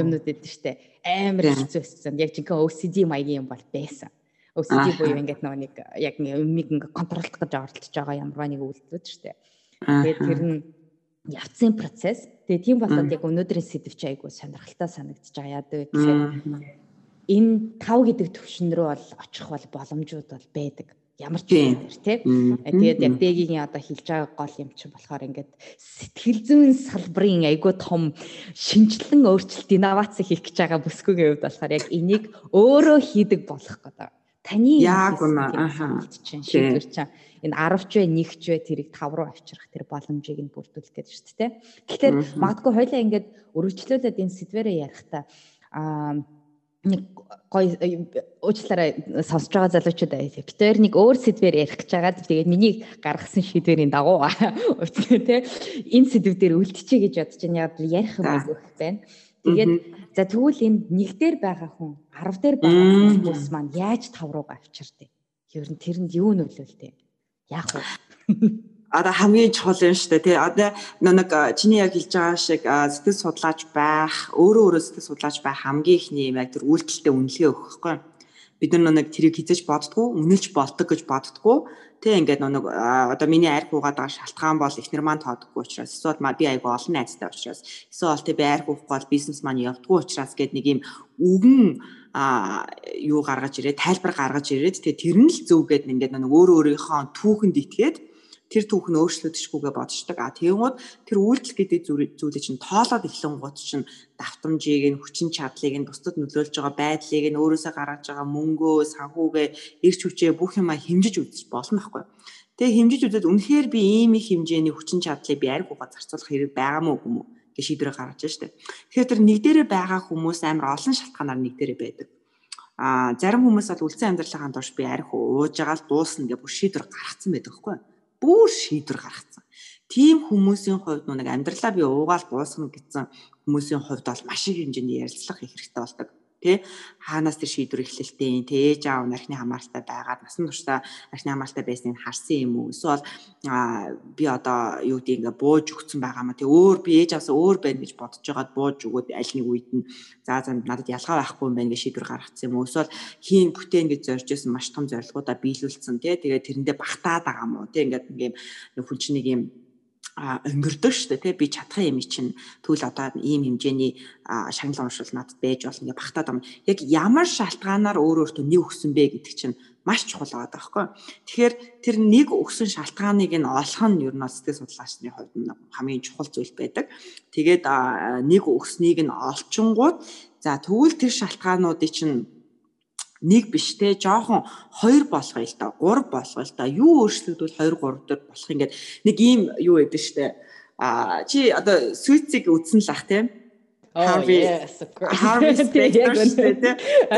юмнууд эдэн штэ амар хэцүү байсан. Яг жинхэнэ OCD маягийн юм бол байсан. OCD буюу ингээд нөгөө нэг яг юмыг ингээд контролдох гэж оролдож байгаа ямар нэг үйлдэлүүд штэ. Тэгээд тэр нь явцын процесс. Тэгээд тийм болоод яг өнөөдрийн сэдв чи айгуу сонирхолтой санагдаж байгаа. Яа гэвэл энэ 5 гэдэг төвшин рүү бол очих бол боломжууд бол байдаг ямар ч юм тий. Тэгээд яг дэгийн одоо хэлж байгаа гол юм чинь болохоор ингээд сэтгэл зүйн салбарын айгүй том шинжилэн өөрчлөлт инновац хийх гэж байгаа бүсгүйгийн хувьд болохоор яг энийг өөрөө хийдэг болох гэдэг. Таны яг үнэ аха. шийдвэр чинь энэ 10 ч вэ 1 ч вэ тэрийг 5 руу авчрах тэр боломжийг нь бүрдүүлэх гэдэг шүү дээ. Тэгэхээр магадгүй хоёлаа ингээд өргөжлүүлээд энэ сэдвэрээ ярихдаа аа нэг гой уучлаарай сонсож байгаа залуучууд аа битээр нэг өөр сэдвээр ярих гэж байгаа. Тэгээд миний гаргасан шийдвэрийн дагуу уучлаарай те энэ сэдв дээр үлдчихье гэж бодож байна. Яг ярих юм айгүйх байна. Тэгээд за тэгвэл энэ нэг дээр байгаа хүн 10 дээр байгаа хүмүүс маань яаж тав руугаа авчирдээ? Ер нь тэрэнд юу нөлөөлтэй? яах вэ? одоо хамгийн чухал юм шүү дээ тий. Одоо нэг чиний яг хэлж байгаа шиг сэтгэл судлаач байх, өөрөө өөрөө сэтгэл судлаач байх хамгийн ихний юм яг тэр үйлдэлтэй үнэлгээ өгөх байхгүй. Бид нар нэг тэрийг хизэж боддгоо, үнэлж болдог гэж боддгоо. Тэ ингээд нэг одоо миний арх уугаад байгаа шалтгаан бол ихнэр маань тоодоггүй учраас эсвэл би айгу олон найзтай учраас эсвэл тэ би арх уухгүй бол бизнес маань явдггүй учраас гэд нэг юм үгэн а юу гаргаж ирээд тайлбар гаргаж ирээд тэгээ тэр нь л зөв гэд ингээд нэг өөр өөрийнхөө түүхэнд итгээд тэр түүх нь өөрчлөгдөшгүйгээ бодчихдаг. А тэгэнгүүт тэр үйлдэл гэдэг зүйлийг чинь тоолоод эхлэнгууд чинь давтамжийг нь хүчин чадлыг нь бусдад нөлөөлж байгаа байдлыг нь өөрөөсөө гаргаж байгаа мөнгөө, санхүүгээ, эрч хүчээ бүх юма хэмжиж үзэж болно байхгүй. Тэгээ хэмжиж үзээд үнэхээр би ийм их хэмжээний хүчин чадлыг би ариг угаа зарцуулах хэрэг байгаа мó юм уу гэж шийдвэрээ гаргаж штэ. Тэгэхээр тэр нэг дээрээ байгаа хүмүүс амар олон шалтгаанаар нэг дээрээ байдаг. А зарим хүмүүс бол үлцэн амьдралынхаа турш би арх ууж байгаа л дуусна гэж бүр шийдвэр гаргацсан байдаг хгүй бүр шийдвэр гаргацсан. Тийм хүмүүсийн хувьд нэг амьдралаа би уугаал дуусгана гэсэн хүмүүсийн хувьд бол маш их хэмжээний ярилцлага хийх хэрэгтэй болдог тий? Хаанаас тэр шийдвэр эхлэлтэй тий ээж аав нархны хамааралтай байгаад насан туршдаа нархны хамааралтай байсныг харсан юм уу? Эсвэл би одоо юу гэдэг ингээ бууж өгсөн байгаа маа? Тий өөр би ээж авсаа өөр байна гэж бодож байгаад бууж өгөөд аль нэг үед нь за за надад ялгаа байхгүй юм байна гэж шийдвэр гаргацсан юм уу? Эсвэл хийн бүтээн гэж зорж исэн маш том зорилгоудаа биелүүлсэн тий тэгээд тэрэндээ багтаад байгаа мó тий ингээд ингээм хүн чинь нэг юм өнгөрдөг шүү дээ тий би чадах юм чинь тэгвэл одоо ийм хэмжээний шагнал уншвал надад байж болно гэж багтаад байгаа. Яг ямар шалтгаанаар өөр өөртөө нэг өгсөн бэ гэдэг чинь маш чухал байгаа байхгүй. Тэгэхээр тэр нэг өгсөн шалтгааныг нь олох нь ер нь сэтгэл судлаачны хувьд хамгийн чухал зүйл байдаг. Тэгээд нэг өгснийг нь олчингууд за тэгвэл тэр шалтгаануудыг чинь нэг биш те жоохон хоёр болгоё л да гурав болгоё л да юу өөрчлөгдвөл 2 3 дээр болох юм гээд нэг ийм юу өгдөө штэ а чи одоо суициг үзсэн л ах те. Harvey Harvey Specter те.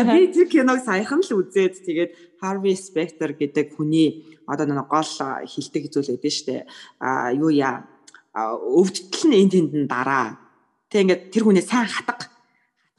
Би тэр киног саяхан л үзээд тэгээд Harvey Specter гэдэг хүний одоо нэг гол хилдэг зүйл өгдөө штэ а юу яа? Өвдөлт нь энд тэнд нь дараа. Тэг ингээд тэр хүнээ сайн хатга.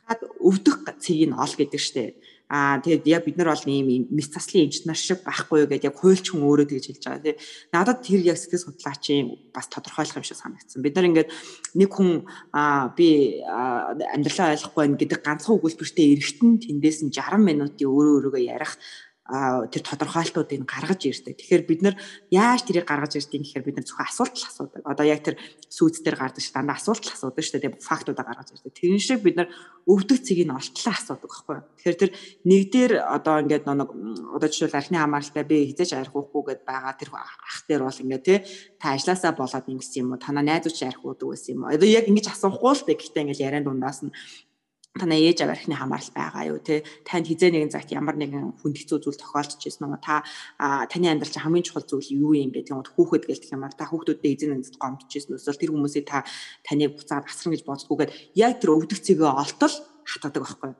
Хатгаад өвдөх цэгийг нь ол гэдэг штэ Аа тэгээд яг бид нар бол ийм мис таслын эмч нар шиг байхгүй гэдээ яг хуульч хүн өөрөө тэгж хэлж байгаа тий. Надад тэр яг сэтгэл судлаачийн бас тодорхойлох юм шиг санагдсан. Бид нар ингээд нэг хүн аа би амьдралаа ойлгохгүй байна гэдэг ганцхан өгүүлбэртэй эргэтэн тэндээс нь 60 минутын өөрөө өөрөөгөө ярих тэр тодорхойлтуудыг гаргаж ирдэг. Тэгэхээр бид нар яаж тэрийг гаргаж ирдэг гэхээр бид нар зөвхөн асуулт л асуудаг. Одоо яг тэр сүйц дээр гардаг ш дандаа асуулт л асуудаг шүү дээ. Фактуудаа гаргаж ирдэг. Тэрэн шиг бид нар өвдөг цэгийг нь олтлоо асуудаг байхгүй юу? Тэгэхээр тэр нэг дээр одоо ингээд нэг одоо жишээл архины хамааралтай би хизээч арих уухгүй гэд байгаа тэр ах дээр бол ингээд тий та ажилласаа болоод ингэсэн юм уу? Танаа найзууч арих уудаг байсан юм уу? Одоо яг ингэж асуухгүй л дээ. Гэхдээ ингээд яриан дундаас нь танаа ээж аваархны хамаарал байгаа юу те? Танд хизээ нэгэн цагт ямар нэгэн хүнд хэцүү зүйл тохиолдож ирсэн юм та таны амьдрал чинь хамгийн чухал зүйл юу юм гэдэг юм хүүхэд гэлдэг юм аа. Та хүүхдүүдтэй эзэн нэмэд гомдож ирсэн эсвэл тэр хүмүүсийг та таныг буцаад асран гэж бодсгүйгээд яг тэр өвдөх цэгээ олтол хатгадаг байхгүй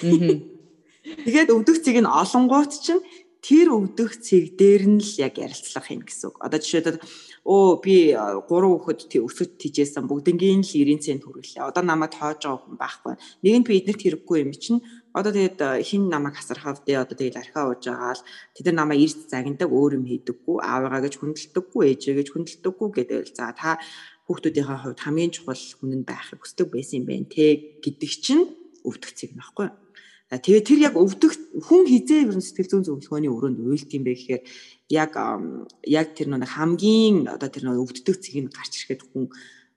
Тэгээд өвдөх цэг нь олонгууд чинь тэр өвдөх цэг дээр нь л яг ярилцлага хийнэ гэсэн үг. Одоо жишээлбэл өө би 3 хүүхэд тий өсөд тижээсэн бүгднгийн л 90 цент хүргэлээ. Одоо намайг тоож байгаа хүн байхгүй. Нэгэнд би эднэрт хэрэггүй юм чинь одоо тэгээд хин намайг хасархав дээ одоо тэгээд архиа ууж байгаа л тэд нар намайг эрт загнадаг өөр юм хийдэггүй аавыгаа гэж хүндэлдэггүй ээжээ гэж хүндэлдэггүй гэдэг л за та хүүхдүүдийнхээ хувьд хамгийн чухал хүн нь байхыг хүсдэг байсан юм байна те гэдэг чинь өвдөх цэг нөхгүй. Тэгээ тэр яг өвдөх хүн хизээ ер нь сэтгэл зүйн зөвлөгөөний өрөөнд уйлт юм бэ гэхээр яг яг тэр нэг хамгийн одоо тэр нэг өвддөг цэг нь гарч ирэхэд хүн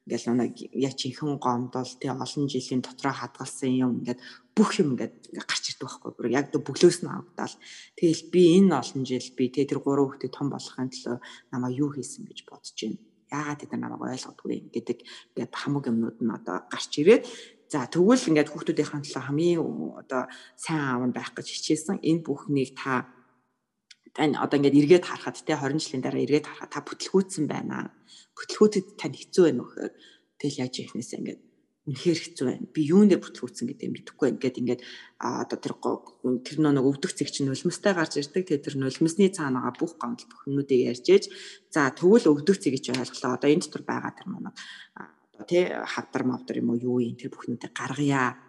ингээл нэг яг чихэн гомдол тий олон жилийн дотроо хадгалсан юм ингээд бүх юм ингээд гарч ирдэг байхгүй. Бүр яг бөглөөс нь авдаал тэгэл би энэ олон жил би тий тэр гурван хүүхдээ том болохын төлөө намайг юу хийсэн гэж бодож байна? Яагаад тэд намайг ойлгодгүй гэдэг ингээд хамаг юмнууд нь одоо гарч ирээд За тэгвэл ингээд хүүхдүүдийн төлөө хамгийн одоо сайн аав нь байх гэж хичээсэн энэ бүхнийг та тань одоо ингээд эргээд харахад те 20 жилийн дараа эргээд харахад та бүтлгүүцсэн байна. Бүтлгүүтэд тань хэцүү байна уу гэхээр тэгэл яаж ихнээсээ ингээд үнэхээр хэцүү байна. Би юун дээр бүтлгүүцсэн гэдэг мэдэхгүй ингээд ингээд одоо тэр тэр нэг өвдөх зэг чинь нулимстай гарч ирдэг. Тэгээ тэр нулимсны цаанаага бүх гомдол бүхнүүдийг ярьж ээж за тэгвэл өвдөх зэг гэж ойлголоо. Одоо энэ дотор байгаа тэр манай тий хавдар мавдар юм уу юу юм тэр бүхнүүдийг гаргая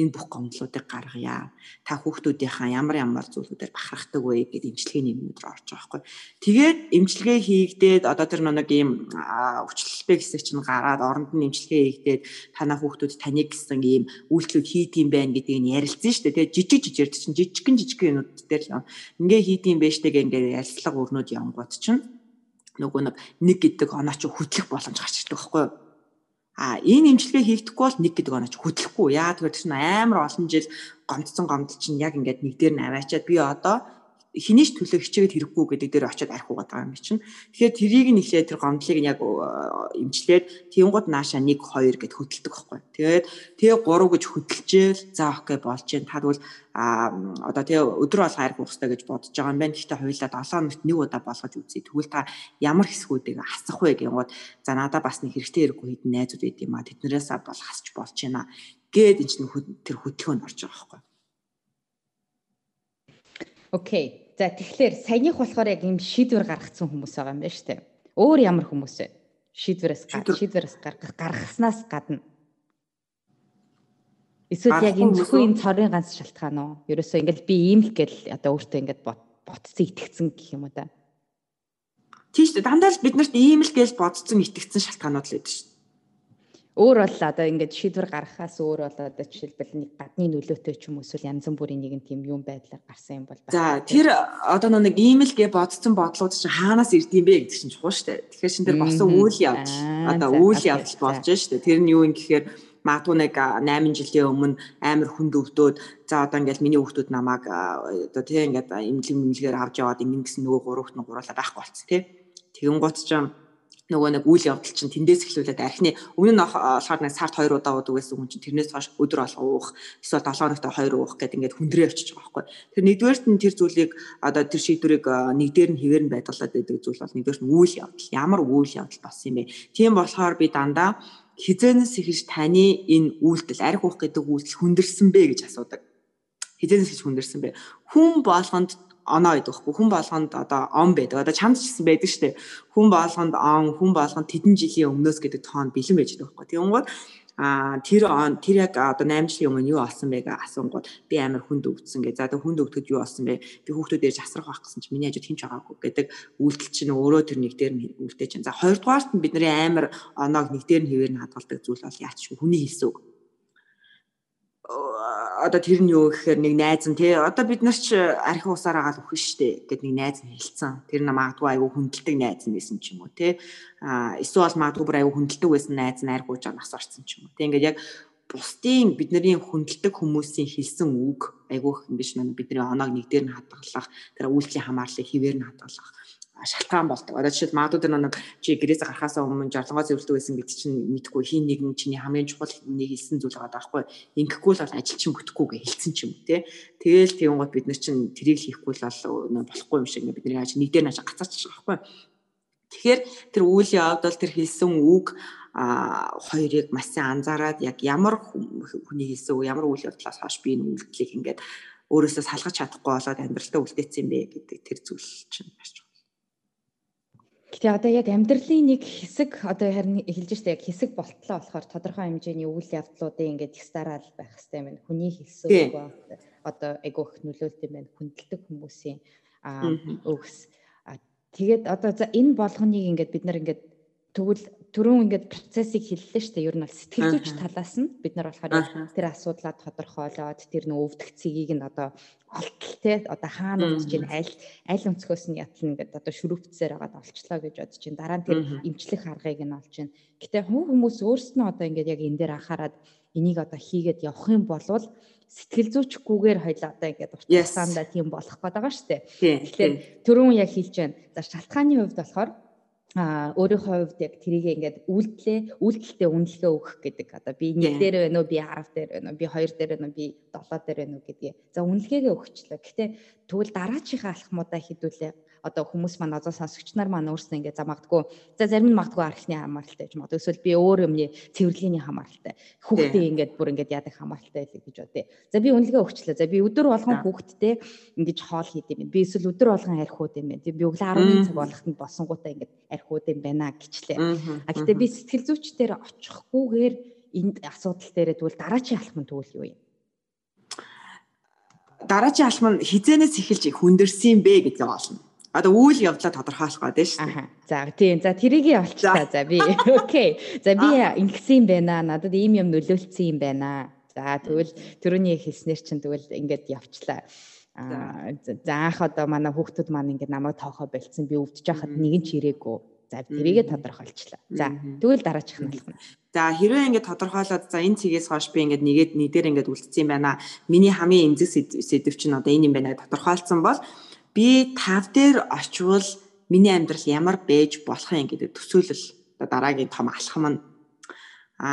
энэ бүх гомдлуудыг гаргая. Та хүүхдүүдийнхаа ямар ямар зүйлүүдээр бахархдаг вэ гэдэг эмчилгээний юмнууд руу орж байгаа байхгүй. Тэгээд эмчилгээ хийгдээд одоо тэр нэг ийм өвчлөлтэй хэсэг чинь гараад оронд нь эмчилгээ хийгдээд танаа хүүхдүүд таныг гэсэн ийм үйлчлүүд хийдийм байх гэдгийг нь ярилцсан шүү дээ. Тэгээд жижиг жижиг чинь жижигхэн жижигхэн юмнууд дээр л ингээ хийдийм байж тэгэ ингээ ярилцлага өрнөд явгууд чинь нөгөө нэг нэг гэдэг оноо чи хөдлөх боломж гарч ирдэг байхгүй юу? А энэ имчилгээ хийгдэхгүй бол нэг гэдэг онооч хөдлөхгүй. Яагаад гэвэл чинь амар олон жил гомдсон гомдол чинь яг ингээд нэг дээр нь аваачаад би одоо хинийч төлөө хичээгээд хэрэггүй гэдэг дээр очиод архиугаад байгаа юм чинь. Тэгэхээр трийг нь ихлээр тэр гомдлыг нь яг эмчлээд тэнгууд нааша 1 2 гэд хөдөлдөг байхгүй. Тэгээд тэгээ 3 гэж хөдөлжээл за окей болж जैन. Та тэгвэл одоо тэгээ өдөр болго арх уухстай гэж бодож байгаа юм байна. Гэхдээ хоёулаа 7 хоногт нэг удаа болгож үзье. Тэгвэл та ямар хэсгүүдийг хасах вэ гэнгүүт за надаа бас нэг хэрэгтэй хэрэггүй хэдэн найзууд байд юм а. Тэднэрээс бол хасч болж байна. Гээд энэ чинь тэр хөдөлгөөнд орж байгаа байхгүй. Окей. За тэгэхээр саяных болохоор яг юм шийдвэр гаргацсан хүмүүс байгаа юм байна шүү дээ. Өөр ямар хүмүүс вэ? Шийдвэрээс шийдвэрээс гаргах гаргаснаас гадна. Эсвэл яг энэ зөвхөн энэ цорын ганц шалтгаан уу? Ерөөсөө ингээл би ийм л гэл одоо өөртөө ингээд ботцсон итгэцэн гэх юм уу та. Тийм шүү дээ. Дандаа л бид нарт ийм л гэл бодцсон итгэцэн шалтгаанууд л байдаг шүү өөр бол одоо ингээд шийдвэр гаргахаас өөр бол одоо жишээлбэл нэг гадны нөлөөтэй ч юм уу эсвэл янз бүрийн нэгэн тийм юм байдлаар гарсан юм бол За тэр одоо нэг ийм л гэ бодсон бодлууд чинь хаанаас ирд юм бэ гэдэг чинь чухал шүү дээ. Тэгэхээр шин тэр босон үйл явдал одоо үйл явдал болж шүү дээ. Тэр нь юу юм гэхээр магадгүй нэг 8 жилийн өмнө амар хүнд өвдөөд за одоо ингээл миний хүүхдүүд намайг одоо тийм ингээд эмнэлэг мэмлэгээр авч яваад ингэн гэсэн нөгөө гурвт нь гуруулаа байхгүй болц тий. Тэгэн гут ч юм нөгөө нэг үйл явдал чинь тэндээс эхлүүлээд архины өмнө нь болохоор нэг сард 2 удаа уудаг байсан хүн чинь тэрнээс хойш өдөр болго уух эсвэл 7 хоногт 2 уух гэдэг ингээд хүндрээ очиж байгаа байхгүй. Тэр нэгдүгээрт нь тэр зүйлийг одоо тэр шийдвэрийг нэг дээр нь хэвээр нь байдлаад байдаг зүйл бол нэгдүгээрт нь үйл явдал. Ямар үйл явдал болсон юм бэ? Тийм болохоор би дандаа хизэнээс ихэж таны энэ үйлдэл арх уух гэдэг үйлдэл хүндэрсэн бэ гэж асуудаг. Хизэнээс ихэж хүндэрсэн бэ? Хүн болгонд оноо гэдэг байхгүй хүн болгонд одоо он байдаг. Одоо чамд ч гэсэн байдаг шүү дээ. Хүн болгонд он, хүн болгонд тэдэн жилийн өмнөөс гэдэг тоон бэлэн байж байгаа байхгүй. Тэгэнгүүт а тэр он тэр яг одоо 8 жилийн өмнө юу болсон бэ гэж асуунгууд би амар хүнд өвдсөн гэ. За тэг хүнд өвдөд юу болсон бэ? Би хүүхдүүдээр жасрах байх гэсэн чинь миний хажууд хинч байгаагүй гэдэг үйлдэл чинь өөрөө тэр нэг дээр нь үлдээ чинь. За хоёрдугаарт нь бидний амар оноог нэг дээр нь хэвээр нь хадгалдаг зүйл бол яач хүний хэлсэн үг одоо тэр нь юу гэхээр нэг найз нь тий одоо бид нар ч архи усаар агаал өгөх штэ гэд нэг найз нь хэлсэн. Тэр нь магадгүй айгүй хүндэлдэг найз нь байсан ч юм уу тий. А эсвэл магадгүй бүр айгүй хүндэлдэг байсан найз нь архи ууж нас орсон ч юм уу. Тий ингээд яг бусдын бидний хүндэлдэг хүмүүсийн хэлсэн үг айгүй их юм биш мэн бидний оноог нэг дээр нь хадгалах тэр үйлчлэлийн хамаарлыг хിവэр нь хадгалах шалтгаан болдог. Одоо жишээл магадгүй нэг чи гэрээс гарахаас өмнө жарлангоо зөвлөдөг байсан гэдэг чинь мэдхгүй хин нэгэн чиний хамгийн чухал нэг хэлсэн зүйл байгаа байхгүй. Ингэхгүй л бол ажил чинь бүтэхгүй гэж хэлсэн ч юм уу те. Тэгэл тийм гот бид нар чинь тэрийг хийхгүй л бол болохгүй юм шиг бидний яаж нэг дээр нааш гацаач байгаа байхгүй. Тэгэхээр тэр үйл явдал тэр хэлсэн үг а хоёрыг маш сайн анзаараад яг ямар хүний хэлсэн үг ямар үйл явдлаас хойш би энэ үйлдэлийг ингээд өөрөөсөө салгаж чадахгүй болоод амьдралтаа үлдээсэн юм бэ гэдэг тэр зүйл чинь маш чухал. Гэтэ одоо яг амьдралын нэг хэсэг одоо харин хэлж штэ яг хэсэг болтлоо болохоор тодорхой хэмжээний үйл явдлуудын ингээд тестараад байх хэрэгтэй юм байна. Хүний хэлсэн үг одоо айгүйх нөлөөлт юм байна. Хүндэлдэг хүмүүсийн өгс. Тэгээд одоо за энэ болгоныг ингээд бид нар ингээд тэгвэл түрүүн ингээд процессыг хэллээ шүү дээ. Ер нь бол сэтгэл зүйч талаас нь бид нар болохоор тэр асуудлаа тодорхойлоод тэр нөө өвдөх цэгийг нь одоо олтол те одоо хаана өвдөж чинь аль аль өнцгөөс нь ятна ингээд одоо шүрүүпцээр агаад олчлоо гэж бодож чинь дараа нь тэр эмчлэх аргыг нь олж чинь. Гэтэ хүмүүс өөрснөө одоо ингээд яг энэ дээр анхаарад энийг одоо хийгээд явах юм бол сэтгэл зүйчгүйгээр хоёлаа одоо ингээд уртасаандаа тийм болох гээд байгаа шүү дээ. Тэгэхээр түрүүн яг хэлж байна. За шалтгааны хувьд болохоор а өөрийнхөө хувьд яг тэрийг ингээд үйлдэлээ үйлдэлтэй үнэлгээ өгөх гэдэг. Одоо би нэг дээр байна уу би 10 дээр байна уу би 2 дээр байна уу би 7 дээр байна уу гэдгийг. За үнэлгээгээ өгчлөө. Гэтэ тэгвэл дараачихаа алхмуудаа хідүүлээ одоо хүмүүс маань одоо сонсогч нар маань өөрснөө ингээд за магадгүй за зарим нь магадгүй архины хамааралтай гэж магадгүй эсвэл би өөр юмны цэвэрлэгийн хамааралтай хүүхдээ ингээд бүр ингээд яадаг хамааралтай л гэж бодъё. За би үнэлгээ өгчлээ. За би өдөр болгон хүүхдтэй ингэж хоол хийд юм. Би эсвэл өдөр болгон архиуд юм байна. Би өглөө 10 цаг болгоход босонгуудаа ингээд архиуд юм байна гэчлээ. А гэтээ би сэтгэл зүйчдэр очихгүйгээр энд асуудал дээрээ тэгвэл дараачийн алхам тэгвэл юу юм? дараачийн алхам нь хизэнээс эхэлж хүндэрсэн бэ гэдгийг олно одоо үйл явдлаа тодорхойлох гэдэг шүү дээ. За тийм. За тэрийг олчлаа. За би окей. За би ингэсэн юм байна. Надад ийм юм нөлөөлсөн юм байна. За тэгвэл төрөний хэлснээр чинь тэгвэл ингээд явчлаа. Аа за анх одоо манай хүүхдүүд маань ингээд намайг тоохоо болцсон. Би өвдөж байхад нэгэн ч ирээгүй. За тэрийгэ тодорхойлчлаа. За тэгвэл дараачих нь болох нь. За хэрвээ ингээд тодорхойлоод за энэ цэгээс хойш би ингээд нэгээд нэгдэр ингээд үлдсэн юм байна. Миний хамгийн эмзэг сэдв чинь одоо энэ юм байна тодорхойлцсон бол би тав дээр очивол миний амьдрал ямар байж болох юм гэдэг төсөөлөл одоо дараагийн том алхам нь. А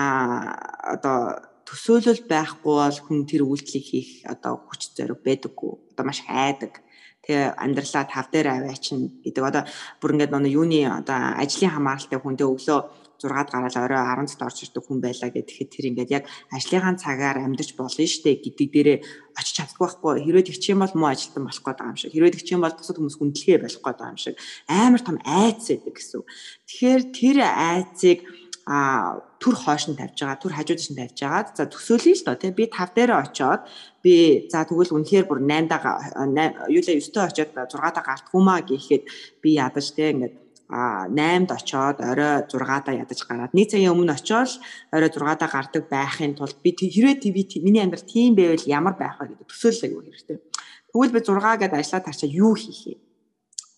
одоо төсөөлөл байхгүй бол хүн тэр үйлдэлийг хийх одоо хүч зориг байдаггүй. Одоо маш хайдаг. Тэгээ амьдралаа тав дээр аваачин гэдэг. Одоо бүр ингээд нөгөө юуны одоо ажлын хамааралтай хүндээ өглөө 6-ад гараад орой 10-д орж ирдэг хүн байлаа гэхэд тэр ингээд яг ажлынхаа цагаар амьдарч болно штэ гэдэг дээрээ очиж чаддаг байхгүй хэрвээ тэгчих юм бол муу ажилтан болох гээд байгаа юм шиг хэрвээ тэгчих юм бол бусад хүмүүс хүндлэгээ болох гээд байгаа юм шиг амар том айц байдаг гэсэн. Тэгэхээр тэр айцыг а түр хойш нь тавьж байгаа түр хажууд нь тавьж байгаа за төсөөлье л доо тий би 5 дээр очоод би за тэгвэл үнэхээр бүр 8 даа юу лээ 9 даа очоод 6 даа гартгүй маа гэхэд би ядаж тий ингээд 8-д очоод орой 6-даа ядаж гараад нэг цагийн өмнө очоод орой 6-даа гардаг байхын тулд би хэрвээ TV миний амьдрал тийм байвал ямар байх вэ гэдэг төсөөлөл аягүй хэрэгтэй. Тэгвэл би 6 гээд ажиллаа тарчаа юу хийх вэ?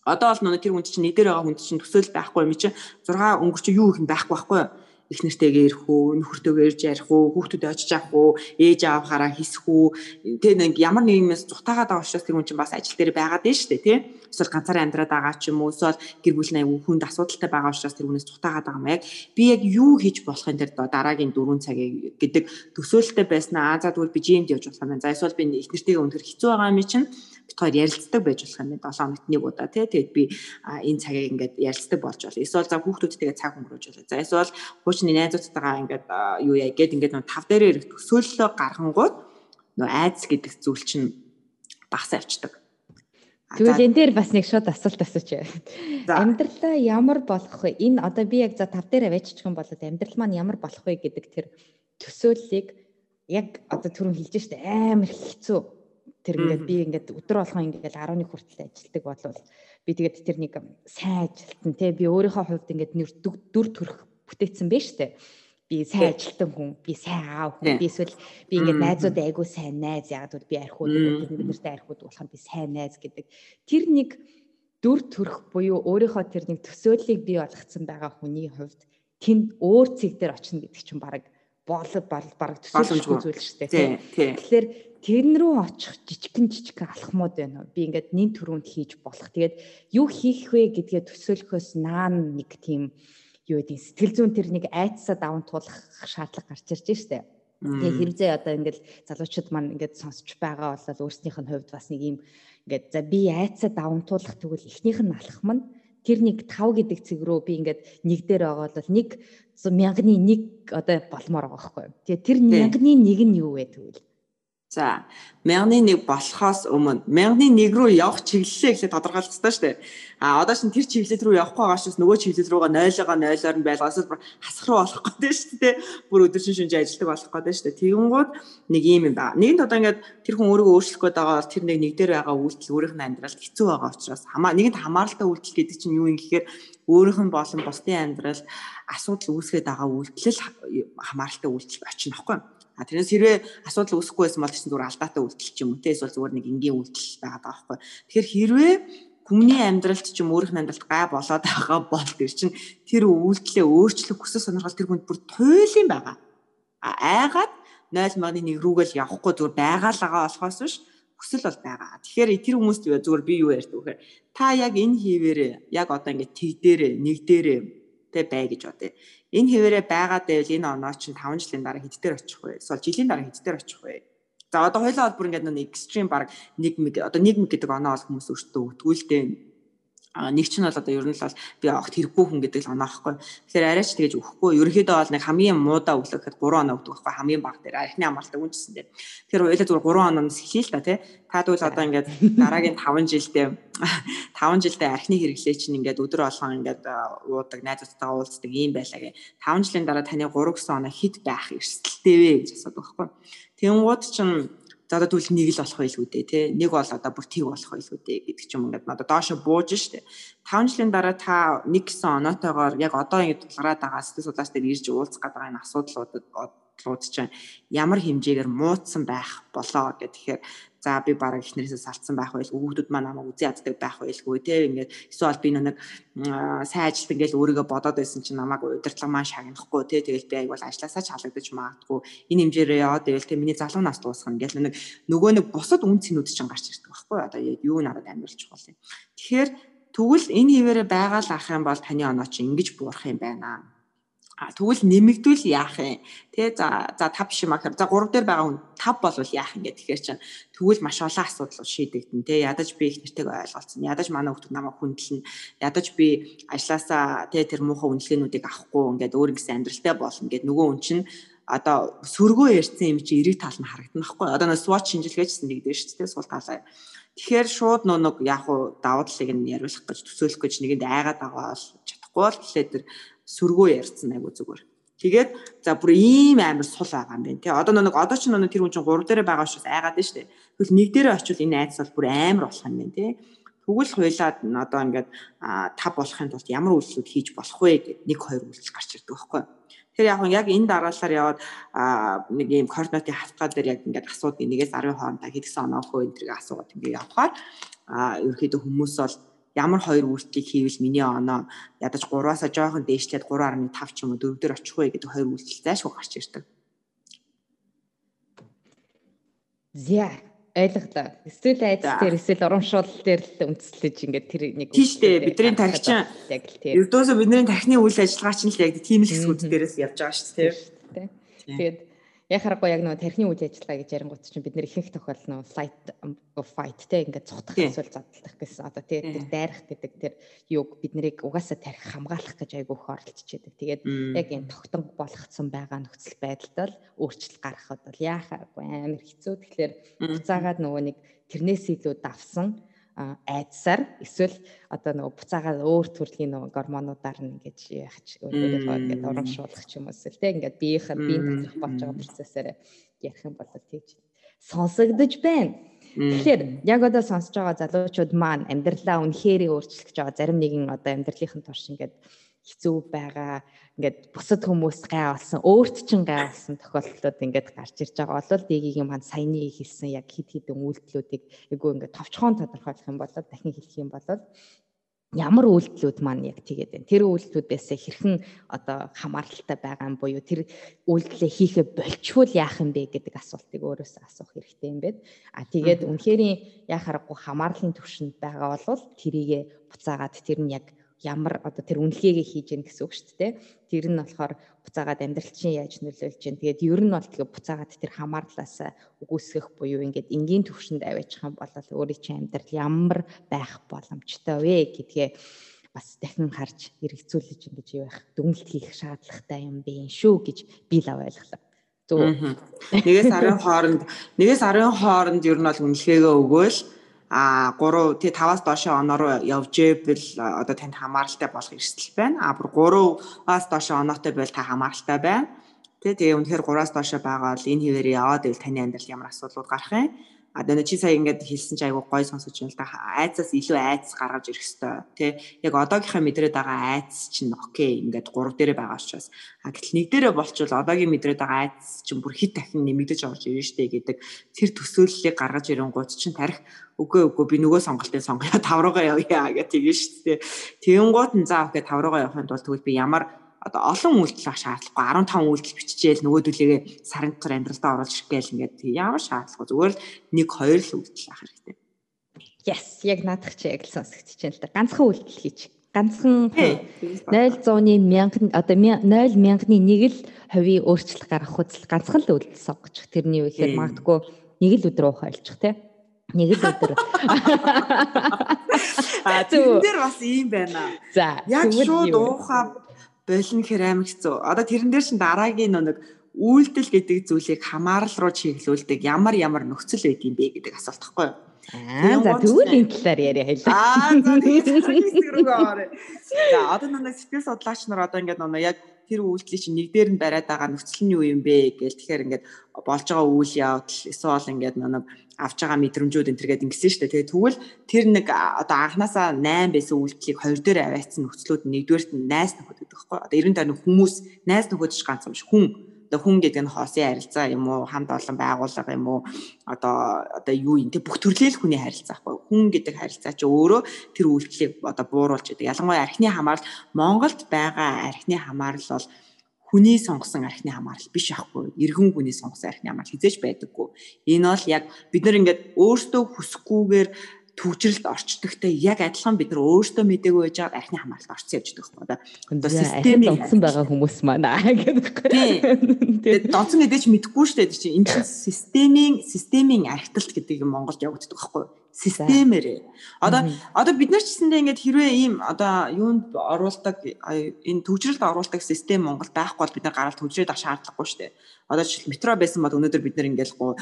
Одоо бол нөгөө тэр хүнд чинь нэгдэр байгаа хүнд чинь төсөөлөл байхгүй юм чи 6 өнгөрч юу хийх юм байхгүй байхгүй юу? Их нэртэйгээ ирэх үү, нөхөртөөгөө ирж ярих уу, хүүхдүүд очиж авах уу, ээж аавхаараа хийсэх үү. Тэ нэг ямар нэг юмээс зутаагаад байгаа учраас тэр хүн чинь бас ажил дээр байгаад байна шүү дээ, тий. Эсвэл ганцаараа амьдраад байгаа ч юм уу, эсвэл гэр бүл нэг хүнд асуудалтай байгаа учраас тэр хүнээс зутаагаад байгаа юм яг. Би яг юу хийж болохын тэр дараагийн 4 цагийг гэдэг төсөөлөлтэй байснаа. Аа за тэгвэл би жимд явж болох юм байна. За эсвэл би их нэртэйгээ өндөр хэцүү байгаа юм чинь бит хоёр ярилцдаг байж болох юм байна. 7 хоногт нэг удаа тий. Тэгээд би энэ цагийг ингээд ярилцдаг болж болно. Эсвэл за хүүхдүүдтэйгээ цаг өнгөрөөж болно. За эсвэл хуучны найзуудтайгаа ингээд юу яа гээд ингээд нөө тав дээрээ ирэх төсөөллөө гаргангууд нөө айц гэдэг зүйл чинь багс авчдаг. Тэгвэл энэ дээр бас нэг шууд асуулт асууч. Амьдралаа ямар болох вэ? Энэ одоо би яг за тав дээр аваачих юм бол амьдрал маань ямар болох вэ гэдэг тэр төсөөллийг яг одоо түрүүн хэлж штэ амар хэцүү тэр ингээд би ингээд өдөр болгон ингээд 11 хүртэл ажилладаг болвол би тэгээд тэр нэг сайн ажилтан те. Би өөрийнхөө хувьд ингээд нэр дүр төрх бүтээсэн байж штэ. Би сайн ажилтан хүн би сайн аав хүн. Би эсвэл би ингээд найзууд айгуу сайн найз яг бол би архиуд бид нартай архиуд болох би сайн найз гэдэг. Тэр нэг дүр төрх буюу өөрийнхөө тэр нэг төсөөллийг бий болгоцсон байгаа хүний хувьд тэнд өөр цэг дээр очино гэдэг чинь баг бол баг төсөөлөхгүй зүйл шүү дээ. Тэгэхээр тэрн рүү очих жижигэн жижигэн алхмууд байна уу? Би ингээд нин төрөнд хийж болох. Тэгээд юу хийх вэ гэдгээ төсөөлөхөөс наан нэг тийм юу гэдэг сэтгэл зүйн тэр нэг айцсаа даван туулах шаардлага гарч ирж штэ. Тэгээ хэрвээ одоо ингээд залуучууд маань ингээд сонсч байгаа бол өөрснийх нь хувьд бас нэг юм ингээд за би айцсаа даван туулах тэгвэл эхнийх нь алхам нь тэр нэг 5 гэдэг цэг рүү би ингээд нэг дээр байгаа бол нэг мянганы нэг одоо болмоор байгаа байхгүй. Тэгээ тэр мянганы нэг нь юу вэ тэгвэл За, мянганы нэг болохоос өмнө мянганы нэг рүү явах чиглэлээ гэхлээр тодорхойлох хэрэгтэй шүү дээ. А одоо шин тэр чиглэл рүү явахгүй байгаа шээс нөгөө чиглэл рүүгээ 0-оо 0-оор нь байлгаас бүр хасах руу болох гэдэг шүү дээ. Бүр өдөршин шүнж ажилтдаг болох гэдэг шүү дээ. Тэгэнгүүт нэг юм юм байна. Нэгэнт одоо ингээд тэр хүн өөрийгөө өөрчлөх гээд байгаа бол тэр нэг нэг дээр байгаа үйлдэл өөрийнх нь амьдралд хэцүү байгаа учраас хамаа нэгэнт хамааралтай үйлдэл гэдэг чинь юу юм гэхээр өөрийнх нь болон бусдын амьдралд асуудал үүсгээд байгаа үйлдэл хамааралтай үйлдэл очно аахгүй юу? А тэрнээс хэрвээ асуудал үүсэхгүй байсан бол чинь зүгээр алдаатай үйлдэл ч юм уу те эсвэл зүгээр нэг энгийн үйлдэл байгаа байхгүй. Тэгэхээр хэрвээ хүмүүний амьдралд ч юм өөрийнх нь амьдралд гай болоод байгаа бол тэр чинь тэр үйлдэлээ өөрчлөх хүсэл сонирхол тэр хүнд бүр туйлын байгаа. А айгаад 0 мягны нэг рүүгээл явахгүй зүгээр байгаа л байгаа болохоос биш хүсэл бол байгаа. Тэгэхээр тэр хүмүүст зүгээр би юу ярьдаг вэхээр та яг энэ хിവэрээ яг одоо ингээд тэгдэрээ нэгдэрээ тэ бай гэж бодъё. Энэ хэвээрээ байгаа дэвэл энэ оноо чинь 5 жилийн дараа хэд дээр очих вэ? Эсвэл жилийн дараа хэд дээр очих вэ? За одоо хоёлаа бол бүр ингээд нэг экстрим баг 1 мэг одоо 1 мэг гэдэг оноо бол хүмүүс өөртөө өгтгүүлтэй а нэг ч нь бол одоо ер нь л би огт хэрэггүй хүн гэдэг л оноохой. Тэгэхээр арайч тэгэж өгөхгүй. Ерөнхийдөө бол нэг хамгийн муудаа өглөө гэхэд 3 оноо өгдөг байхгүй хамгийн баг дээр архины амралтаа үнжсэн дээр. Тэгэхээр хоёлаа зүгээр 3 онооноос эхлэе л та тий. Та тэгвэл одоо ингээд дараагийн 5 жилдээ 5 жилдээ архины хэрэглээ чинь ингээд өдөр болгон ингээд уудаг найзуудтайгаа уулздаг юм байлаа гэ. 5 жилийн дараа таны 3 гэсэн оноо хэд байх эрсдэлтэй вэ гэж асуудаг байхгүй. Тэнгууд чинь За одоо тэгвэл нэг л болох байлгүй дээ тий. Нэг бол одоо бүр тийг болох байлгүй дээ гэдэг ч юм ингээд одоо доошо бууж штэ. 5 жилийн дараа та нэг гэсэн оноотойгоор яг одоо ингэ тулгараад байгаа сэтгэл судлаач дээр ирж уулзах гэдэг энэ асуудлуудад бодлууд чинь ямар хэмжээгээр муудсан байх болоо гэхээр за би бараг ихнэрээсээ салцсан байх байл өвгдүүд маань намайг үзий яддаг байх байлгүй те. Ингээд эсвэл би нэг сайн ажилт ингээл өөрийгөө бодоод байсан чинь намайг удирдлага маань шагнахгүй те. Тэгэл би аяг бол ажилласаа ч халагдаж магадгүй. Энэ хэмжээрээ яваад тэгэл те миний залуу нас дуусгах ингээл нэг нөгөө нэг бусад үн цэнүүд чинь гарч ирдэг байхгүй одоо юу надад амьдрал чухал юм. Тэгэхээр тэгвэл энэ хിവэрэ байгаа л ах юм бол таны оноо чи ингэж буурах юм байна. А тэгвэл нэмэгдвэл яах юм? Тэ за за 5 биш юм аа. За 3 дээр байгаа хүн 5 болвол яах юм гэдэг. Тэгэхээр чинь тэгвэл маш олон асуудал шийдэгдэн. Тэ ядаж би их нэртэйг ойлголцсон. Ядаж манай хүмүүс намайг хүндэлнэ. Ядаж би ажилласаа тэ тэр муухай үнэлгээнүүдийг авахгүй ингээд өөр гэсэн амьдралтай болно гэд нөгөө хүн чинь одоо сөргөө ярьсан юм чи эрэг тал нь харагдана байхгүй. Одоо нэг SWOT шинжилгээчсэн нэгдэж шүү дээ сул талаа. Тэгэхээр шууд нөө нэг яг уу давуу талыг нь яриулах гэж төсөөлөх гэж нэгэнд айгаад байгаа бол чадахгүй бол тэгэхээр тэр сөргөө ярьсан айгу зүгээр. Тэгээд за бүр ийм амар сул байгаа юм байна тий. Одоо нэг одоо ч нэг тэр хүн чинь 3 дээрээ байгаа учраас айгаад шүү дээ. Тэгвэл нэг дээрээ очивол энэ айдас бол бүр амар болох юм байна тий. Тэгвэл хуйлаад одоо ингээд тав болохын тулд ямар үйлчлүүд хийж болох вэ гэд нэг хоёр үйлчлэл гарч ирдэг байхгүй. Тэр яг яг энэ дараалалаар яваад нэг ийм координатын хавтгаа дээр яг ингээд асуудаг нэгээс 10 хоорондоо хэдгсэн оноо хөө энэ төргээ асуугаад ингээд явхаар ерөөхдөө хүмүүс бол ямар хоёр үйлчлэлийг хийвэл миний оноо ядаж 3-аас жоохон дээшлээд 3.5 ч юм уу 4 дээр очих вэ гэдэг хоёр үйлчлэл зайшгүй гарч ирдэг. Зя ойлголоо. Эсвэл айдас дээр эсвэл урамшуул дээр л үндэслэж ингээд тэр нэг Тийм шүү дээ. Бидний тархичин яг л тийм. Ердөөсөө бидний тархины үйл ажиллагаа чинь л яг тийм л хэсгүүд дээрээс явж байгаа шүү дээ. Тэгээд яг харахгүй яг нөгөө тархины үйл ажиллагаа гэж ярингууд чинь бид нэр ихэнх тохиол нөгөө flight or fight те ингээд цухтах эсвэл задлах гэсэн одоо тий тэр дайрах гэдэг тэр юг бид нарыг угаасаа тарих хамгаалах гэж айгүйх оролцож байдаг. Тэгээд яг энэ тогтонго болгоцсон байгаа нөхцөл байдалд л өөрчлөлт гаргахад бол яахаагүй амар хэцүү. Тэгэхээр буцаагаад нөгөө нэг тэрнээс илүү давсан айдсаар эсвэл одоо нөгөө буцаагаад өөр төрлийн нөгөө гормонуудаар нь ингэж яах ч өөрөөрөө ингэж урамшуулах ч юм уу эсвэл тийм ингээд биеийнх нь биеийн доторх болж байгаа процессээр ярих юм бол тэгж сонсогдож байна. Тэгэхээр яг одоо сонсож байгаа залуучууд маань амьдралаа үнэхээр өөрчлөх гэж байгаа. Зарим нэгэн одоо амьдралынхын турш ингээд хэцүү байгаа ингээд бусад хүмүүс гай болсон өөрт чин гай болсон тохиолдлууд ингээд гарч ирж байгаа бол дигийн маань саяны хэлсэн яг хид хідэн үйлдэлүүдийг эйгөө ингээд товчхон тодорхойлох юм бол дахин хэлэх юм бол ямар үйлдэлүүд маань яг тэгээд байна. Тэр үйлдэлүүдээс хэрхэн одоо хамааралтай байгаа юм буюу тэр үйлдэлээ хийхэ болчвол яах юм бэ гэдэг асуултыг өөрөөсөө асуух хэрэгтэй юм байна. А тэгээд үнэхээр яа харахгүй хамаарлын төвшөнд байгаа бол тэрийгэ буцаагаад тэр нь яг ямар одоо тэр үнэлгээгээ хийж гэн гэсэн үг шүү дээ. Тэр нь болохоор буцаагаад амьдрал чинь яаж нөлөөлж гэн. Тэгээд ер нь бол тэгээ буцаагаад тэр хамаарлаас үгүйсгэх буюу ингээд энгийн төвшөнд аваачих юм бол өөрийн чинь амьдрал ямар байх боломжтой вэ гэдгээ бас дахин харж эргэцүүлж ингэж байх дүгнэлт хийх шаардлагатай юм бэ шүү гэж би л ойлголоо. Зөв. Нэгээс арын хооронд нэгээс арын хооронд ер нь бол үнэлгээгээ өгөөл а 3 тий 5-аас доошоо оноор явж ивэл одоо танд хамааралтай болох эрсдэл байна. А бүр 3-аас доошоо оноотой байвал та хамааралтай байна. Тий тэгээ үнэхээр 3-аас доошоо байгаа бол энэ хэвээр яваад ивэл таны амьдрал ямар асуудлууд гарах юм А дэнэ чи сая ингээд хэлсэн чи айгу гой сонсож байна л да. Айцаас илүү айц гаргаж ирэх хэвээр тий. Яг одоогийнхаа мэдрээд байгаа айц чинь окей ингээд 3 дээрээ байгаа учраас. А гэтэл нэг дээрээ болчвол одоогийн мэдрээд байгаа айц чинь бүр хит дахин нэмэгдэж орж ирнэ штэ гэдэг тэр төсөөллийг гаргаж ирэнгууд чинь тарих үгүй үгүй би нөгөө сонголтын сонгоё тав руугаа явъя гэх тийм штэ. Тэгэнгუут нь заа окей тав руугаа явахын тулд тэгвэл би ямар одоо олон үйлдэл авах шаардлагагүй 15 үйлдэл биччихээл нөгөөдөлөө сарын дотор амьдралдаа оруулж ирэх гээл ингээд ямар шаардлагагүй зүгээр л нэг хоёр л үйлдэл авах хэрэгтэй. Yes, яг наадах чи яг л сонсогдож байна л да. Ганцхан үйлдэл хийж ганцхан 0.100-ны мянган одоо 0 мянганы нэг л хувийн өөрчлөлт гаргах үзэл ганцхан л үйлдэл сонгочих. Тэрний юу гэхээр магадгүй нэг л өдөр уух ойлчих тий. Нэг л өдөр. А тэр бас ийм байна. За яг шууд уухаа болно гэхээр амар хэцүү. Одоо тэрэн дээр чин дараагийн нэг үйлдэл гэдэг зүйлийг хамаарал руу чиглүүлдэг ямар ямар нөхцөл байд юм бэ гэдэг асуулт тахгүй юу? Аа за тэгвэл энэ талаар яриа хэлээ. Аа за тэгээд За одоо нэг сэтгэл судлаач нар одоо ингээд нэг яг тэр үйлдэлийг чинь нэг дээр нь бариад байгаа нөхцөл нь юу юм бэ гээл тэгэхээр ингээд болж байгаа үйл явдал эсвэл ингээд нэг авч байгаа мэдрэмжүүд энэ төргээд ингэсэн шүү дээ. Тэгээ тэгвэл тэр нэг одоо анханасаа 8 байсан үйлдэлийг 2 дээр аваацсан нөхцлүүд нэгдүгээрт нь найс нөхөд гэдэг байхгүй. Одоо 90 тань хүмүүс найс нөхөд ч ганц юм шиг хүн хүн гэдэг нь хоосын харилцаа юм уу хамт олон байгууллага юм уу одоо одоо юу юм те бүх төрлийн хүний харилцаа байхгүй хүн гэдэг харилцаа чи өөрөө тэр үйлчлийг одоо бууруулж идэг ялангуяа архины хамаарал Монголд байгаа архины хамаарал бол хүний сонгосон архины хамаарал биш ахгүй. Иргэн хүний сонгосон архины хамаарал хизээж байдаггүй. Энэ бол яг бид нар ингээд өөртөө хүсэхгүйгээр төвчрэлд орчдогтой яг адилхан бид нар өөртөө мэдээгүй байж байгаа архины хамааралд орцсон явж байгаа байхгүй одоо. Одоо системийг донцсон байгаа хүмүүс маань гэдэг. Тэгээд донцсон гэдэг чинь мэдэхгүй шүү дээ чинь. Энэ чинь системийн системийн архиталт гэдэг юм Монголд явагддаг байхгүй системээр. Одоо одоо бид нар ч гэсэндээ ингээд хэрвээ ийм одоо юунд оруулдаг энэ төвчрэлд оруулдаг систем Монголд байхгүй бол бид нар гараад төвчрээд авах шаардлагагүй шүү дээ. Одоо жишээл метро байсан бол өнөөдөр бид нар ингээд гоо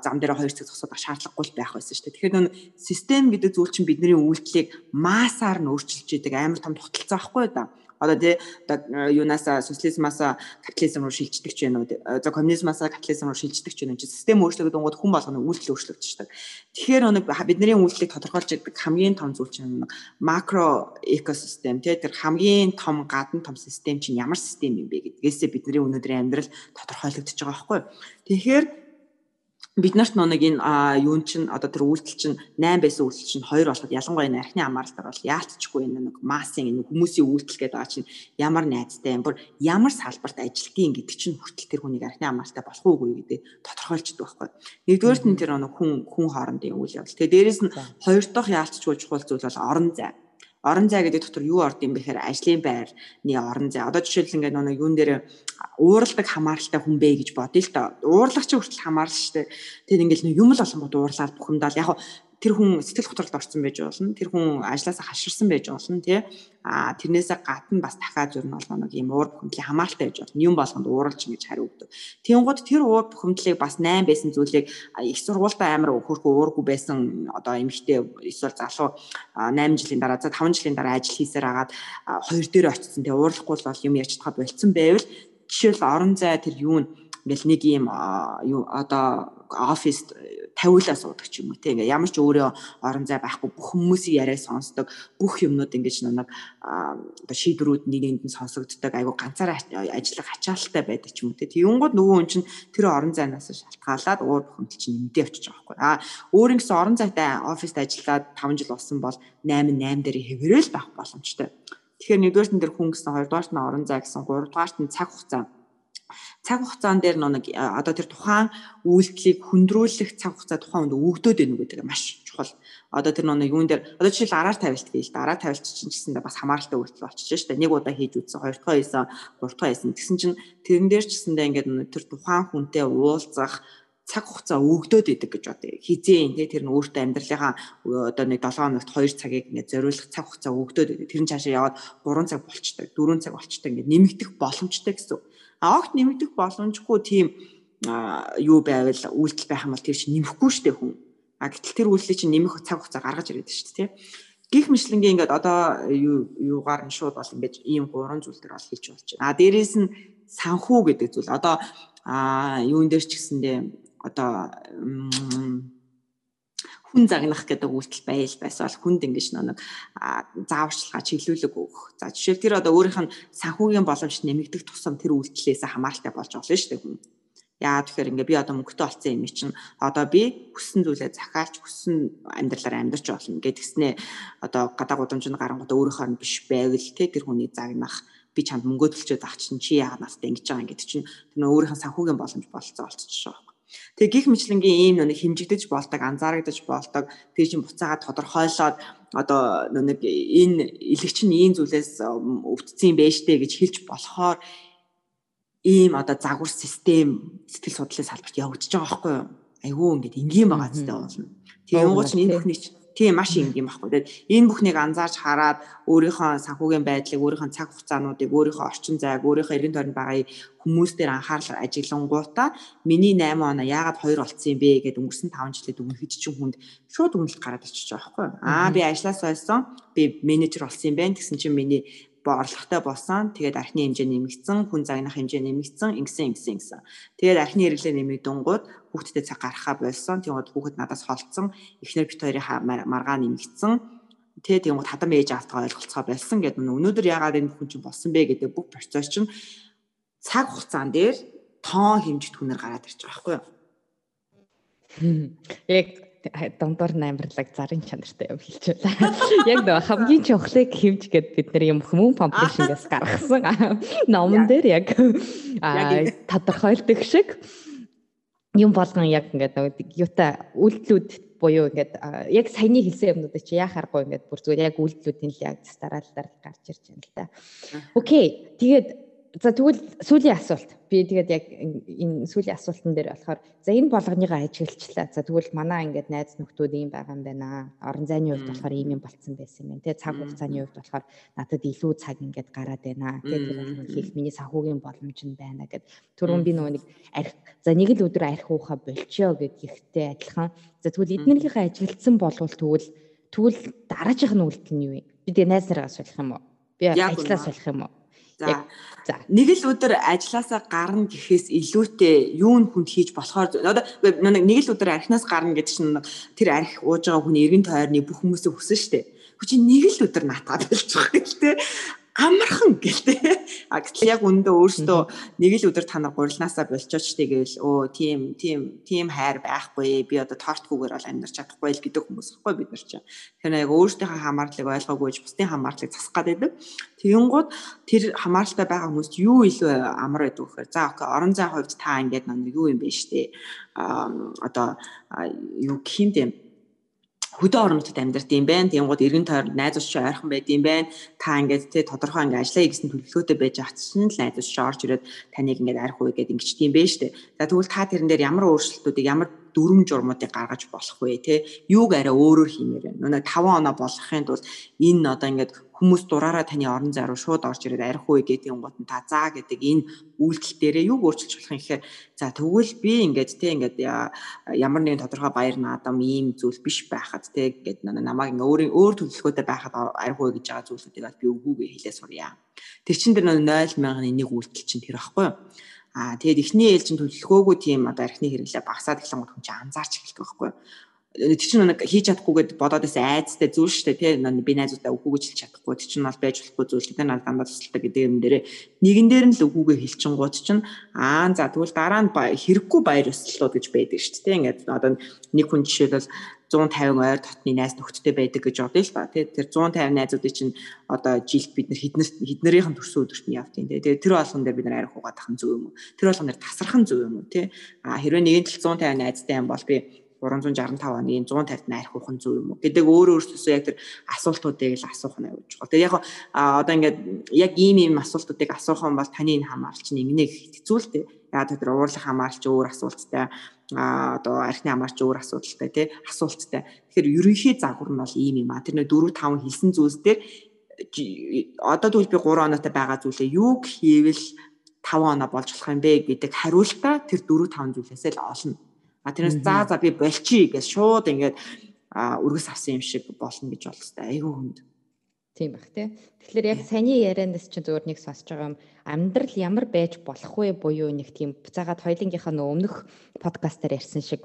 зам дээр хоёр цаг зогсоод авах шаардлагагүй байх байсан шүү дээ. Тэгэхээр нөө систем гэдэг зүйл чинь бидний үйлдэлийг массаар нь өөрчилж идэг амар том тогтолцоо байхгүй да одоо тий юунаас социализмаас капитализм руу шилждэг ч юм уу за коммунизмаас капитализм руу шилждэг ч юм уу систем өөрчлөгдөд онгод хүн болгоны үйлдэл өөрчлөгдчихдөг. Тэгэхээр нэг бидний үйлдэлийг тодорхойлж байгаа хамгийн том зүйл чинь макро экосистем тий тэр хамгийн том гадна том систем чинь ямар систем юм бэ гэдгээсээ бидний өнөөдрийн амьдрал тодорхойлогдож байгаа байхгүй. Тэгэхээр бид нарт нэг энэ юун чинь одоо тэр үйлдэл чинь 8 байсан үйлдэл чинь 2 болоход ялангуяа энэ архины хамааралтаар бол яалтчгүй энэ нэг массын энэ хүмүүсийн үйлдэл гэдэг байгаа чинь ямар найзтай юм бүр ямар салбарт ажилтгийн гэдэг чинь хүртэл тэр хүнийг архины хамааралтай болох уугүй гэдэг тодорхойлждаг байхгүй. Нэгдүгээрт нь тэр нэг хүн хүн хоорондын үйл явдал. Тэгээ дээрэс нь хоёр дахь яалтчгүй чухал зүйл бол орон зай орон зай гэдэг дотор юу орд юм бэхээр ажлын байрны орон зай. Одоо жишээл ингээд нэг юун дээр уурладаг хамааралтай хүн бэ гэж бодъё л та. Уурлагч хүртэл хамаарал шүү дээ. Тэгэд ингээд юм л олон бод уурлаад бухимдал яг тэр хүн сэтгэл готролд орсон байж болно. Тэр хүн ажилласаа хаширсан байж болно тий. А тэрнээсээ гадна бас дахиад зөр нь бол нэг юм уур бухимдлын хамааралтай байж болно. Юм болгонд ууралж ингэж хариу өгдөг. Тэнгууд тэр уур бухимдлыг бас 8 байсан зүйлийг их сургуультай амар хөрхөө уургүй байсан одоо эмэгтэй эсвэл залуу 8 жилийн дараа за 5 жилийн дараа ажил хийсээр агаад хоёр дээр очсон тий уурлахгүй бол юм яаж чадхад болцсон байвал жишээл орон зай тэр юу нь ингээл нэг ийм юу одоо оффист тавиулаа суудаг ч юм уу тийм ингээ ямар ч өөрөө орон зай байхгүй бүх хүмүүсийн яриаг сонсдог бүх юмнууд ингэж нэг одоо шийдвэрүүд нэгэнд нь сонсогддог айгу ганцаараа ажиллах ачаалттай байдаг ч юм уу тийм юунгууд нөгөө хүн чинь тэр орон зайнаас шалтгаалаад уур бухимдал чинь нэмдээ очиж байгаа байхгүй. А өөр ингэсэн орон зайтай оффист ажиллаад 5 жил болсон бол 8 8 дээр хэврээл байх боломжтой. Тэгэхээр нэгдүгээрт нь тэр хүн гэсэн хоёрдугаарт нь орон зай гэсэн гуравдугаарт нь цаг хугацаа цаг хугацаан дээр нэг одоо тэр тухайн үйлдэлийг хүндрүүлэх цаг хугацаа тухайн хүнд өгдөөд байна гэдэг маш чухал. Одоо тэр нэг юун дээр одоо жишээл араар тавилт гээл та араа тавилт чинь гэсэндээ бас хамааралтай үйлдэл болчихж штэ. Нэг удаа хийж үзсэн, хоёр дахь хийсэн, гурав дахь хийсэн. Тэгсэн чинь тэрэн дээр ч гэсэндээ ингээд тэр тухайн хүнтэй уулзах цаг хугацаа өгдөөд идэг гэж бодъё. Хизээ тий тэр нь өөртөө амьдралынхаа одоо нэг 7 хоногт 2 цагийг ингээд зориулах цаг хугацаа өгдөөд идэг. Тэр нь цаашаа яваад 3 цаг болчтой, 4 цаг болчтой ингээд нэмэгдэх боломжтой гэсэн. Огт нэмэгдэх боломжгүй тийм юу байвал үйлдэл байх юм бол тэр чинь нэмэхгүй штэ хүн. А гэтэл тэр үйлдэлийг чинь нэмэх цаг хугацаа гаргаж ирээд дээ тий. Гих мэтлэнгийн ингээд одоо юу юугаар нь шууд бол ингээд ийм гурван зүйл төр бол хийч болж байна. А дээрээс нь санхүү гэдэг зүйл. Одоо юун дээр ч гэсэндээ одоо хүн загнах гэдэг үйлдэл байл байсан бол хүнд ингэж нэг зааварчилгаа чиглүүлэг өгөх. За жишээл тэр одоо өөрийнх нь санхүүгийн боломж нэмэгдэх тусам тэр үйлдэлээс хамааралтай болж болно шүү дээ хүн. Яа тэгэхээр ингээ би одоо мөнгөтэй олцсон юм чинь одоо би хүссэн зүйлээ захиалж хүссэн амьдралаар амьдарч болно гэдгснээ одоо гадаа гудамжинд гарангууд өөрийнхөө нь биш байвал те тэр хүний загнах би чамд мөнгө төлчөөд чинь чи яагаад настай ингэж байгаа юм гэдэг чинь тэр өөрийнхөө санхүүгийн боломж болцоо байгаа Тэгээ гих мэтлэнгийн ийм нэг хэмжигдэж болдог, анзаарагдаж болдог. Тэгээ чинь буцаагаад тодорхойлоод одоо нэг энэ илэгч нь ийм зүйлээс өвдсөн юм байж тээ гэж хэлж болохоор ийм одоо загвар систем сэтгэл судлалын салбарт явагдаж байгаа байхгүй юу? Айгүй ингээд энгийн байгаа зүтэй болно. Тэгээ юугаач энэ бүхний Тийм маш энгийн байхгүй. Тэгээд энэ бүхнийг анзаарч хараад өөрийнхөө санхүүгийн байдлыг, өөрийнхөө цаг хугацаануудыг, өөрийнхөө орчин зайг, өөрийнхөө эргэн тойронд байгаа хүмүүс дээр анхаарал ажиглангуудаа миний 8 оноо яагаад 2 болцсон юм бэ гэдээ өнгөрсөн 5 жилд өмнөхөд чинь хүнд шууд өгнөлт гараад ирчихэж байгаа байхгүй. Аа би ажлаас байсан, би менежер болсон юм байна гэсэн чинь миний орлоготой болсон. Тэгээд архины хэмжээ нэмэгдсэн, хүн загнах хэмжээ нэмэгдсэн, ингэсэн ингэсэн гэсэн. Тэгээд архины хэрэглээ нэмэгдэнгууд хүүхдэд цаг гаргахаа болсон. Тэгээд хүүхэд надаас холцсон. Эхнэр бит хоёрын маргаа нэмэгдсэн. Тэгээд тэгээд хадам ээж автгаа ойлголцоо болсон гэдэг нь өнөөдөр яагаад энэ бүхэн чинь болсон бэ гэдэг бүх процесс чинь цаг хугацаан дээр тоон хэмжигт хүнээр гараад ирж байгаа байхгүй юу? Яг дундуур наймарлаг зарын чанартай юм байна. Яг нөө хамгийн чухлыг хэмж гэд бид нар юм хүмүүн памплишнгээс гаргасан номон дээр яг тодорхойлдог шиг юм болгон яг ингээд нөгөө юута үйлдэлүүд буюу ингээд яг саяны хэлсэн юмнуудыг чи яхааргүй ингээд бүр зүгээр яг үйлдэлүүдийн л яг дараалалаар гарч ирж байна л да. Окей. Тэгээд За тэгвэл сүүлийн асуулт. Би тэгээд яг энэ сүүлийн асуултан дээр болохоор за энэ болгоныгаа ажиглчлаа. За тэгвэл манай ингээд найз нөхдүүд ийм байгаа юм байна. Орон зайны хувьд болохоор ийм юм болцсон байсан юм байна. Тэгээ цаг хугацааны хувьд болохоор надад илүү цаг ингээд гараад байна. Тэгээ тэр болгоно хийх миний санхүүгийн боломж нь байна гэд. Түрүүн би нөгөө нэг арх за нэг л өдөр арх уухаа болчоо гэдгийгтэй адилхан. За тэгвэл эднэрийнхээ ажиглагдсан болвол тэгвэл тэгвэл дараачих нь үйлдэл нь юу вэ? Би тэгээ найз нараас болох юм уу? Би ажлаас болох юм уу? За. За. Нэг л өдөр ажилласаа гарна гэхээс илүүтэй юу н хүнд хийж болохоор одоо нэг л өдөр архинаас гарна гэдэг чинь тэр арх ууж байгаа хүний эргэн тойрны бүх хүмүүсээ хүсэн штэ. Хөө чи нэг л өдөр наатаад болчих гэлтэй амархан гэлтэй. А гэтэл яг өндөө өөртөө нэг л өдөр та нар гурилнаасаа болчооч тэгэл өө тийм тийм тийм хайр байхгүй би одоо тортгүйгээр бол амьдарч чадахгүй л гэдэг хүмүүс ихгүй бид нар чинь. Тэгэхээр яг өөртөөхөө хамаарлыг ойлгоогүйж бусдын хамаарлыг засах гэдэг. Тэгэнгუთ тэр хамааралтай байгаа хүмүүст юу илүү амар байдаг вэхээр за окей орон зай хувьд та ингээд нэг юу юм бэ штэ. А одоо юу гэх юм хөдөө орон нутгад амьдард юм байна. Тэнгууд эргэн тойронд найз ус чи ойрхон байд юм байна. Та ингээд тэ тодорхой ингээд ажиллая гэсэн төлөвлөгөөтэй байж чинь л найз ус чи орж ирээд таныг ингээд арих уу гэдэг ингээд тийм байна штэ. За тэгвэл та тэрэн дээр ямар өөрчлөлтүүдийг ямар дүрм журмуудыг гаргаж болох вэ те юуг арай өөрөөр хиймээр байна. Нөгөө 5 оноо болгохын тулд энэ одоо ингээд хүмүүс дураараа таны орон зай руу шууд орж ирээд арих уу гэдэг гот нь та заа гэдэг энэ үйлдэл дээрээ юу өөрчилж болох юм гэхээр за тэгвэл би ингээд те ингээд ямар нэгэн тодорхой баяр наадам ийм зүйл биш байхад те ингээд намайг ингээ өөрийн өөр төлөвлөгөөтэй байхад арих уу гэж байгаа зүйлүүдийг би үгүйгээ хэлээ сурья. Тэр чин дээр 0 мянган нэг үйлдэл чинь тэр аахгүй юу? Аа тэгээд эхний ээлжин төлөвлөгөөгүй тийм одоо архины хэрэглээ багасаад эхлэнгууд хүн чинь анзаарч эхэлдэг байхгүй юу? Тэг чинь нэг хийж чадахгүйгээд бодоод байсан айцтай зүйл шүү дээ тий би найзуудаа үгүйгээ хэлж чадахгүй. Тэг чинь бол байж болохгүй зүйл гэдэг надад дандаа тусалдаг гэдэг юм дээрээ. Нэгэн дээр нь л үгүйгээ хэлчихэнгууд чинь аа за тэгвэл дараа нь хэрэггүй баяр ёслолууд гэж байдаг шүү дээ ингээд одоо нэг хүн жишээлбэл 150 ойр дотны найз нөхдөдтэй байдаг гэж бодъё л ба тий тэр 150 найзуудын чинь одоо жилд бид нар хэднэр хэднэрийнхэн төрсөн өдөрт нь явтын тий тэгээ тэр болгон дээр бид нар арих угаадах нь зөв юм уу? Тэр болгон дээр тасрах нь зөв юм уу тий а хэрвээ нэгэн тал 150 найзтай юм бол би 365 оны 150-д найрах ухын зөв юм уу гэдэг өөр өөрсдөөсөө яг тэр асуултуудыг л асуух нь аюулж байгаа. Тэгээ яг одоо ингээд яг ийм ийм асуултуудыг асуух юм бол таны энэ хамаарч нэгнээ хэцүү л дээ. Яг тэр уурлах хамаарч өөр асуулттай а одоо архины хамаарч өөр асуудалтай тий асуулттай. Тэгэхээр ерөнхий загвар нь бол ийм юм а. Тэр нэ 4 5 хэлсэн зүйлс дээр одоо тэгвэл би 3 оноотой байгаа зүйлээ юу хийвэл 5 оноо болж болох юм бэ гэдэг хариултаа тэр 4 5 зүйлээсээ л олно. А тэрнээс заа за би болчий гэж шууд ингээд өргөс авсан юм шиг болно гэж бол хэвээр айгүй хүнд. Тийм бах тий. Тэгэхээр яг саний ярианаас чинь зөвөр нэг сонсож байгаа юм. Амьдрал ямар байж болох вэ буюу нэг тийм буцаагаад хоёлынгийнхаа нөө өмнөх подкастаар ярьсан шиг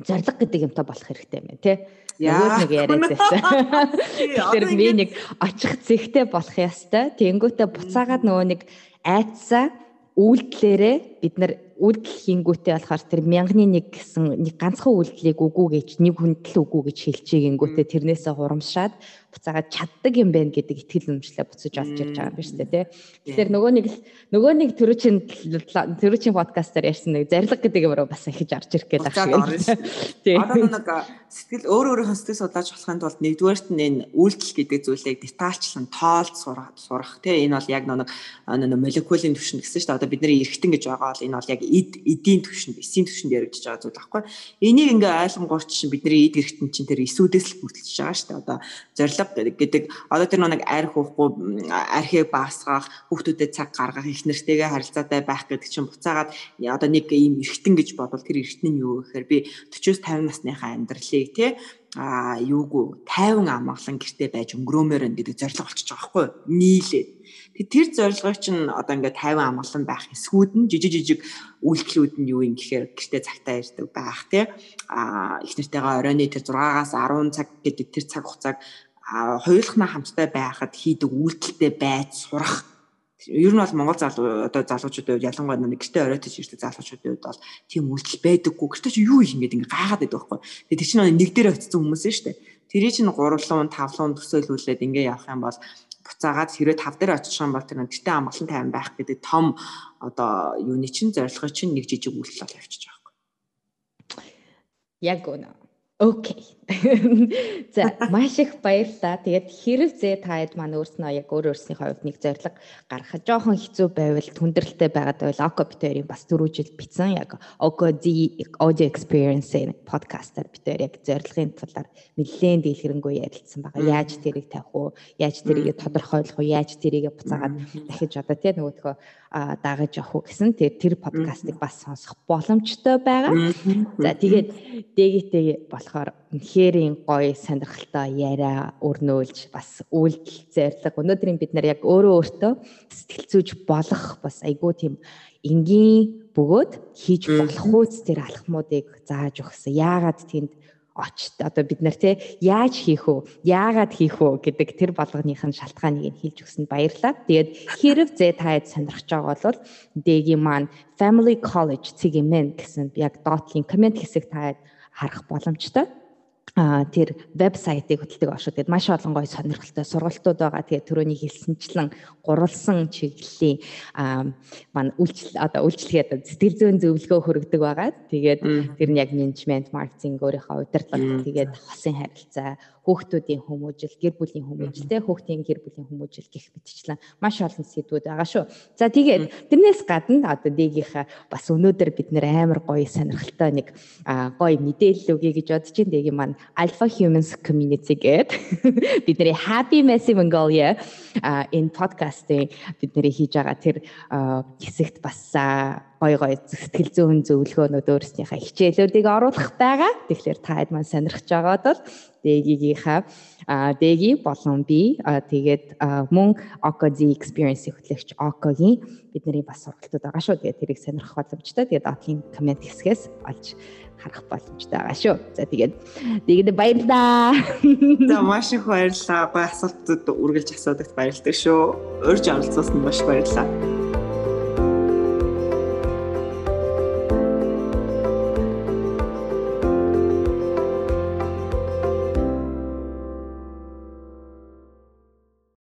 зориг гэдэг юмтай болох хэрэгтэй юм тий. Нөгөө нэг яриад байсан. Тэгэхээр би нэг очих зэгтэй болох ёстой. Тэнгүүтээ буцаагаад нөгөө нэг айцсаа үйлдэлээрээ бид нар үйлдэл хийнгүүтээ болохоор тэр мянганы нэг гэсэн нэг ганцхан үйлдэлийг үгүй гэж нэг хүндэл үгүй гэж хэлчихээгингүүтээ тэрнээсээ хурамшаад буцаагаад чаддаг юм байна гэдэг итгэл үнэмшлээ буцаж олж ирж байгаа юм биш үү те. Тэгэхээр нөгөө нэг нөгөө нэг төрөчийн төрөчийн подкастаар ярьсан нэг зарилга гэдэг юм руу бас ихэж арч ирэх гээд байгаа шиг. Тийм. Одоо нэг сэтгэл өөр өөрийнхөө сэтгэл судлаач болохын тулд нэгдүгээрт нь энэ үйлдэл гэдэг зүйлийг детальчлан тоолж сурах сурах те. Энэ бол яг нэг молекулын түвшинд гэсэн шүү дээ. Одоо бидний эргэтэн гэж байгаа бол энэ бол яг эдийн түвшинд, эсийн түвшинд яригдж байгаа зүйл байхгүй. Энийг ингээ ойлгонгоор чинь бидний эд эргэтэн чинь тэр эсүүдээс л бүрдэлж байгаа шүү дээ. Одоо зорилго гэдэг. Одоо тэр нэг арх уухгүй архийг багасгах, хүүхдүүдэд цаг гаргах, их нэртэйгээ харилцаатай байх гэдэг чинь буцаагаад одоо нэг ийм эргэтэн гэж бодвол тэр эргэтэн нь юу гэхээр би 40-с 50 насныхаа амьдралыг тий а юугүй 50 амгалан гэртээ байж өнгөрөөмөр байна гэдэг зорилго болчихж байгаа байхгүй нийлээд. Тэр зорилгыг чинь одоо ингээд 50 амгалан байх эсгүүд нь жижиг жижиг үйлдэлүүд нь юу юм гэхээр гэртээ цагтаа ирдэг байх тий а их нэртэйгээ оройны тэр 6-аас 10 цаг гэдэг тэр цаг хугацааг хоёулахнаа хамтдаа байхад хийдэг үйлдэлтэй байж сурах ер нь бол Монгол залуу одоо залуучуудын үед ялангуяа нэг гэртээ оройтож ирдэг залуучуудын үед бол тийм үйлдэл байдаггүй. Гэртээ чи юу их ингэж ингэ гайхаад байдаг байхгүй. Тэгээ чинь нэг дээр очсон хүмүүс нь шүү дээ. Тэрийг чинь 3 5 төсөөлүүлээд ингэ явах юм бол буцаагаад хэрэг тав дээр очих юм бол тэр гэртээ амгалан тайван байх гэдэг том одоо юуны чинь зорилгыг чинь нэг жижиг үйлдэл бол байгаа байхгүй. Яг үнэ. Окей. За маш их баярлалаа. Тэгээд хэрэг зээ таад маань өөрснөө яг өөр өөрснийхөө хувьд нэг зориг гаргахад жоохон хэцүү байвал хүндрэлтэй байгаад байвал Око битэрийн бас дөрөв жил битсэн яг Око D audio experience подкастаар битэр яг зорилгын талаар нэлээд дэлгэрэнгүй ярилцсан байгаа. Яаж тэрийг тавих уу? Яаж тэрийг тодорхойлох уу? Яаж тэрийг буцаагаад дахиж одоо тий нөгөөдхөө дагаж явах уу гэсэн тэр тэр подкастыг бас сонсох боломжтой байгаа. За тэгээд дэгитэй болохоор үнэхэрийн гоё сонирхолтой яриа өрнөөлж бас үйлдэл зориг өнөөдрийн бид нар яг өөрөө өөртөө сэтгэл зүйж болох бас айгүй тийм энгийн бөгөөд хийж болох хүйц тэр алхмуудыг зааж өгсөн. Яагаад тэнд очт? Одоо бид нар те яаж хийх үү яагаад хийх үү гэдэг тэр болгоных нь шалтгааныг нь хэлж өгсөнд баярлалаа. Тэгээд хэрэг зэ таад сонирхож байгаа бол дэгийн маань Family College цэгэмэн гэсэн яг доотлын комент хэсэг таад харах боломжтой тэр вебсайтыг хөтэлдэг ашиг. Тэгэд маш олон гоё сонирхолтой сургалтууд байгаа. Тэгээд төрөний хэлсэнчлэн гурвалсан чиглэлийн маань үйлчлэл одоо үйлчлэгээд сэтгэл зүйн зөвлөгөө хүргэдэг байгаа. Тэгээд тэр нь яг менежмент, маркетинг, өөрийнхөө удирдлага, тэгээд хосын харилцаа, хүүхдүүдийн хүмүүжил, гэр бүлийн хүмүүжилтэй хүүхдийн гэр бүлийн хүмүүжил гэх мэтчлэн маш олон сэдвүүд байгаа шүү. За тэгээд тэрнээс гадна одоо дэгийнхаа бас өнөөдөр бид нэр амар гоё сонирхолтой нэг гоё мэдээлэл өгье гэж бодож байна. Дэгийн маань Alpha Humans Community гэдэг бидний Happy Messy Mongolia энэ подкастыг бидний хийж байгаа тэр хэсэгт бас гой гой сэтгэл зүйн зөвлөгөөнүүд өөрснийхээ хичээлүүдийг оруулах байгаа. Тэгэхээр та хэд маань сонирхож байгаад бол дэгийнхаа дэги болон би тэгээд мөн Okozi experience хөтлөгч Okoгийн бидний бас сургалтууд байгаа шүү. Тэгээд тэрийг сонирхох боломжтой. Тэгээд дотлын комент хэсгээс олж харах боломжтой байгаа шүү. За тэгээд тэгээд баярлалаа. За маш их баярлалаа. Гой асуултууд үргэлж асуудагт баярлалаа шүү. Урьж оролцуулсанд маш баярлалаа.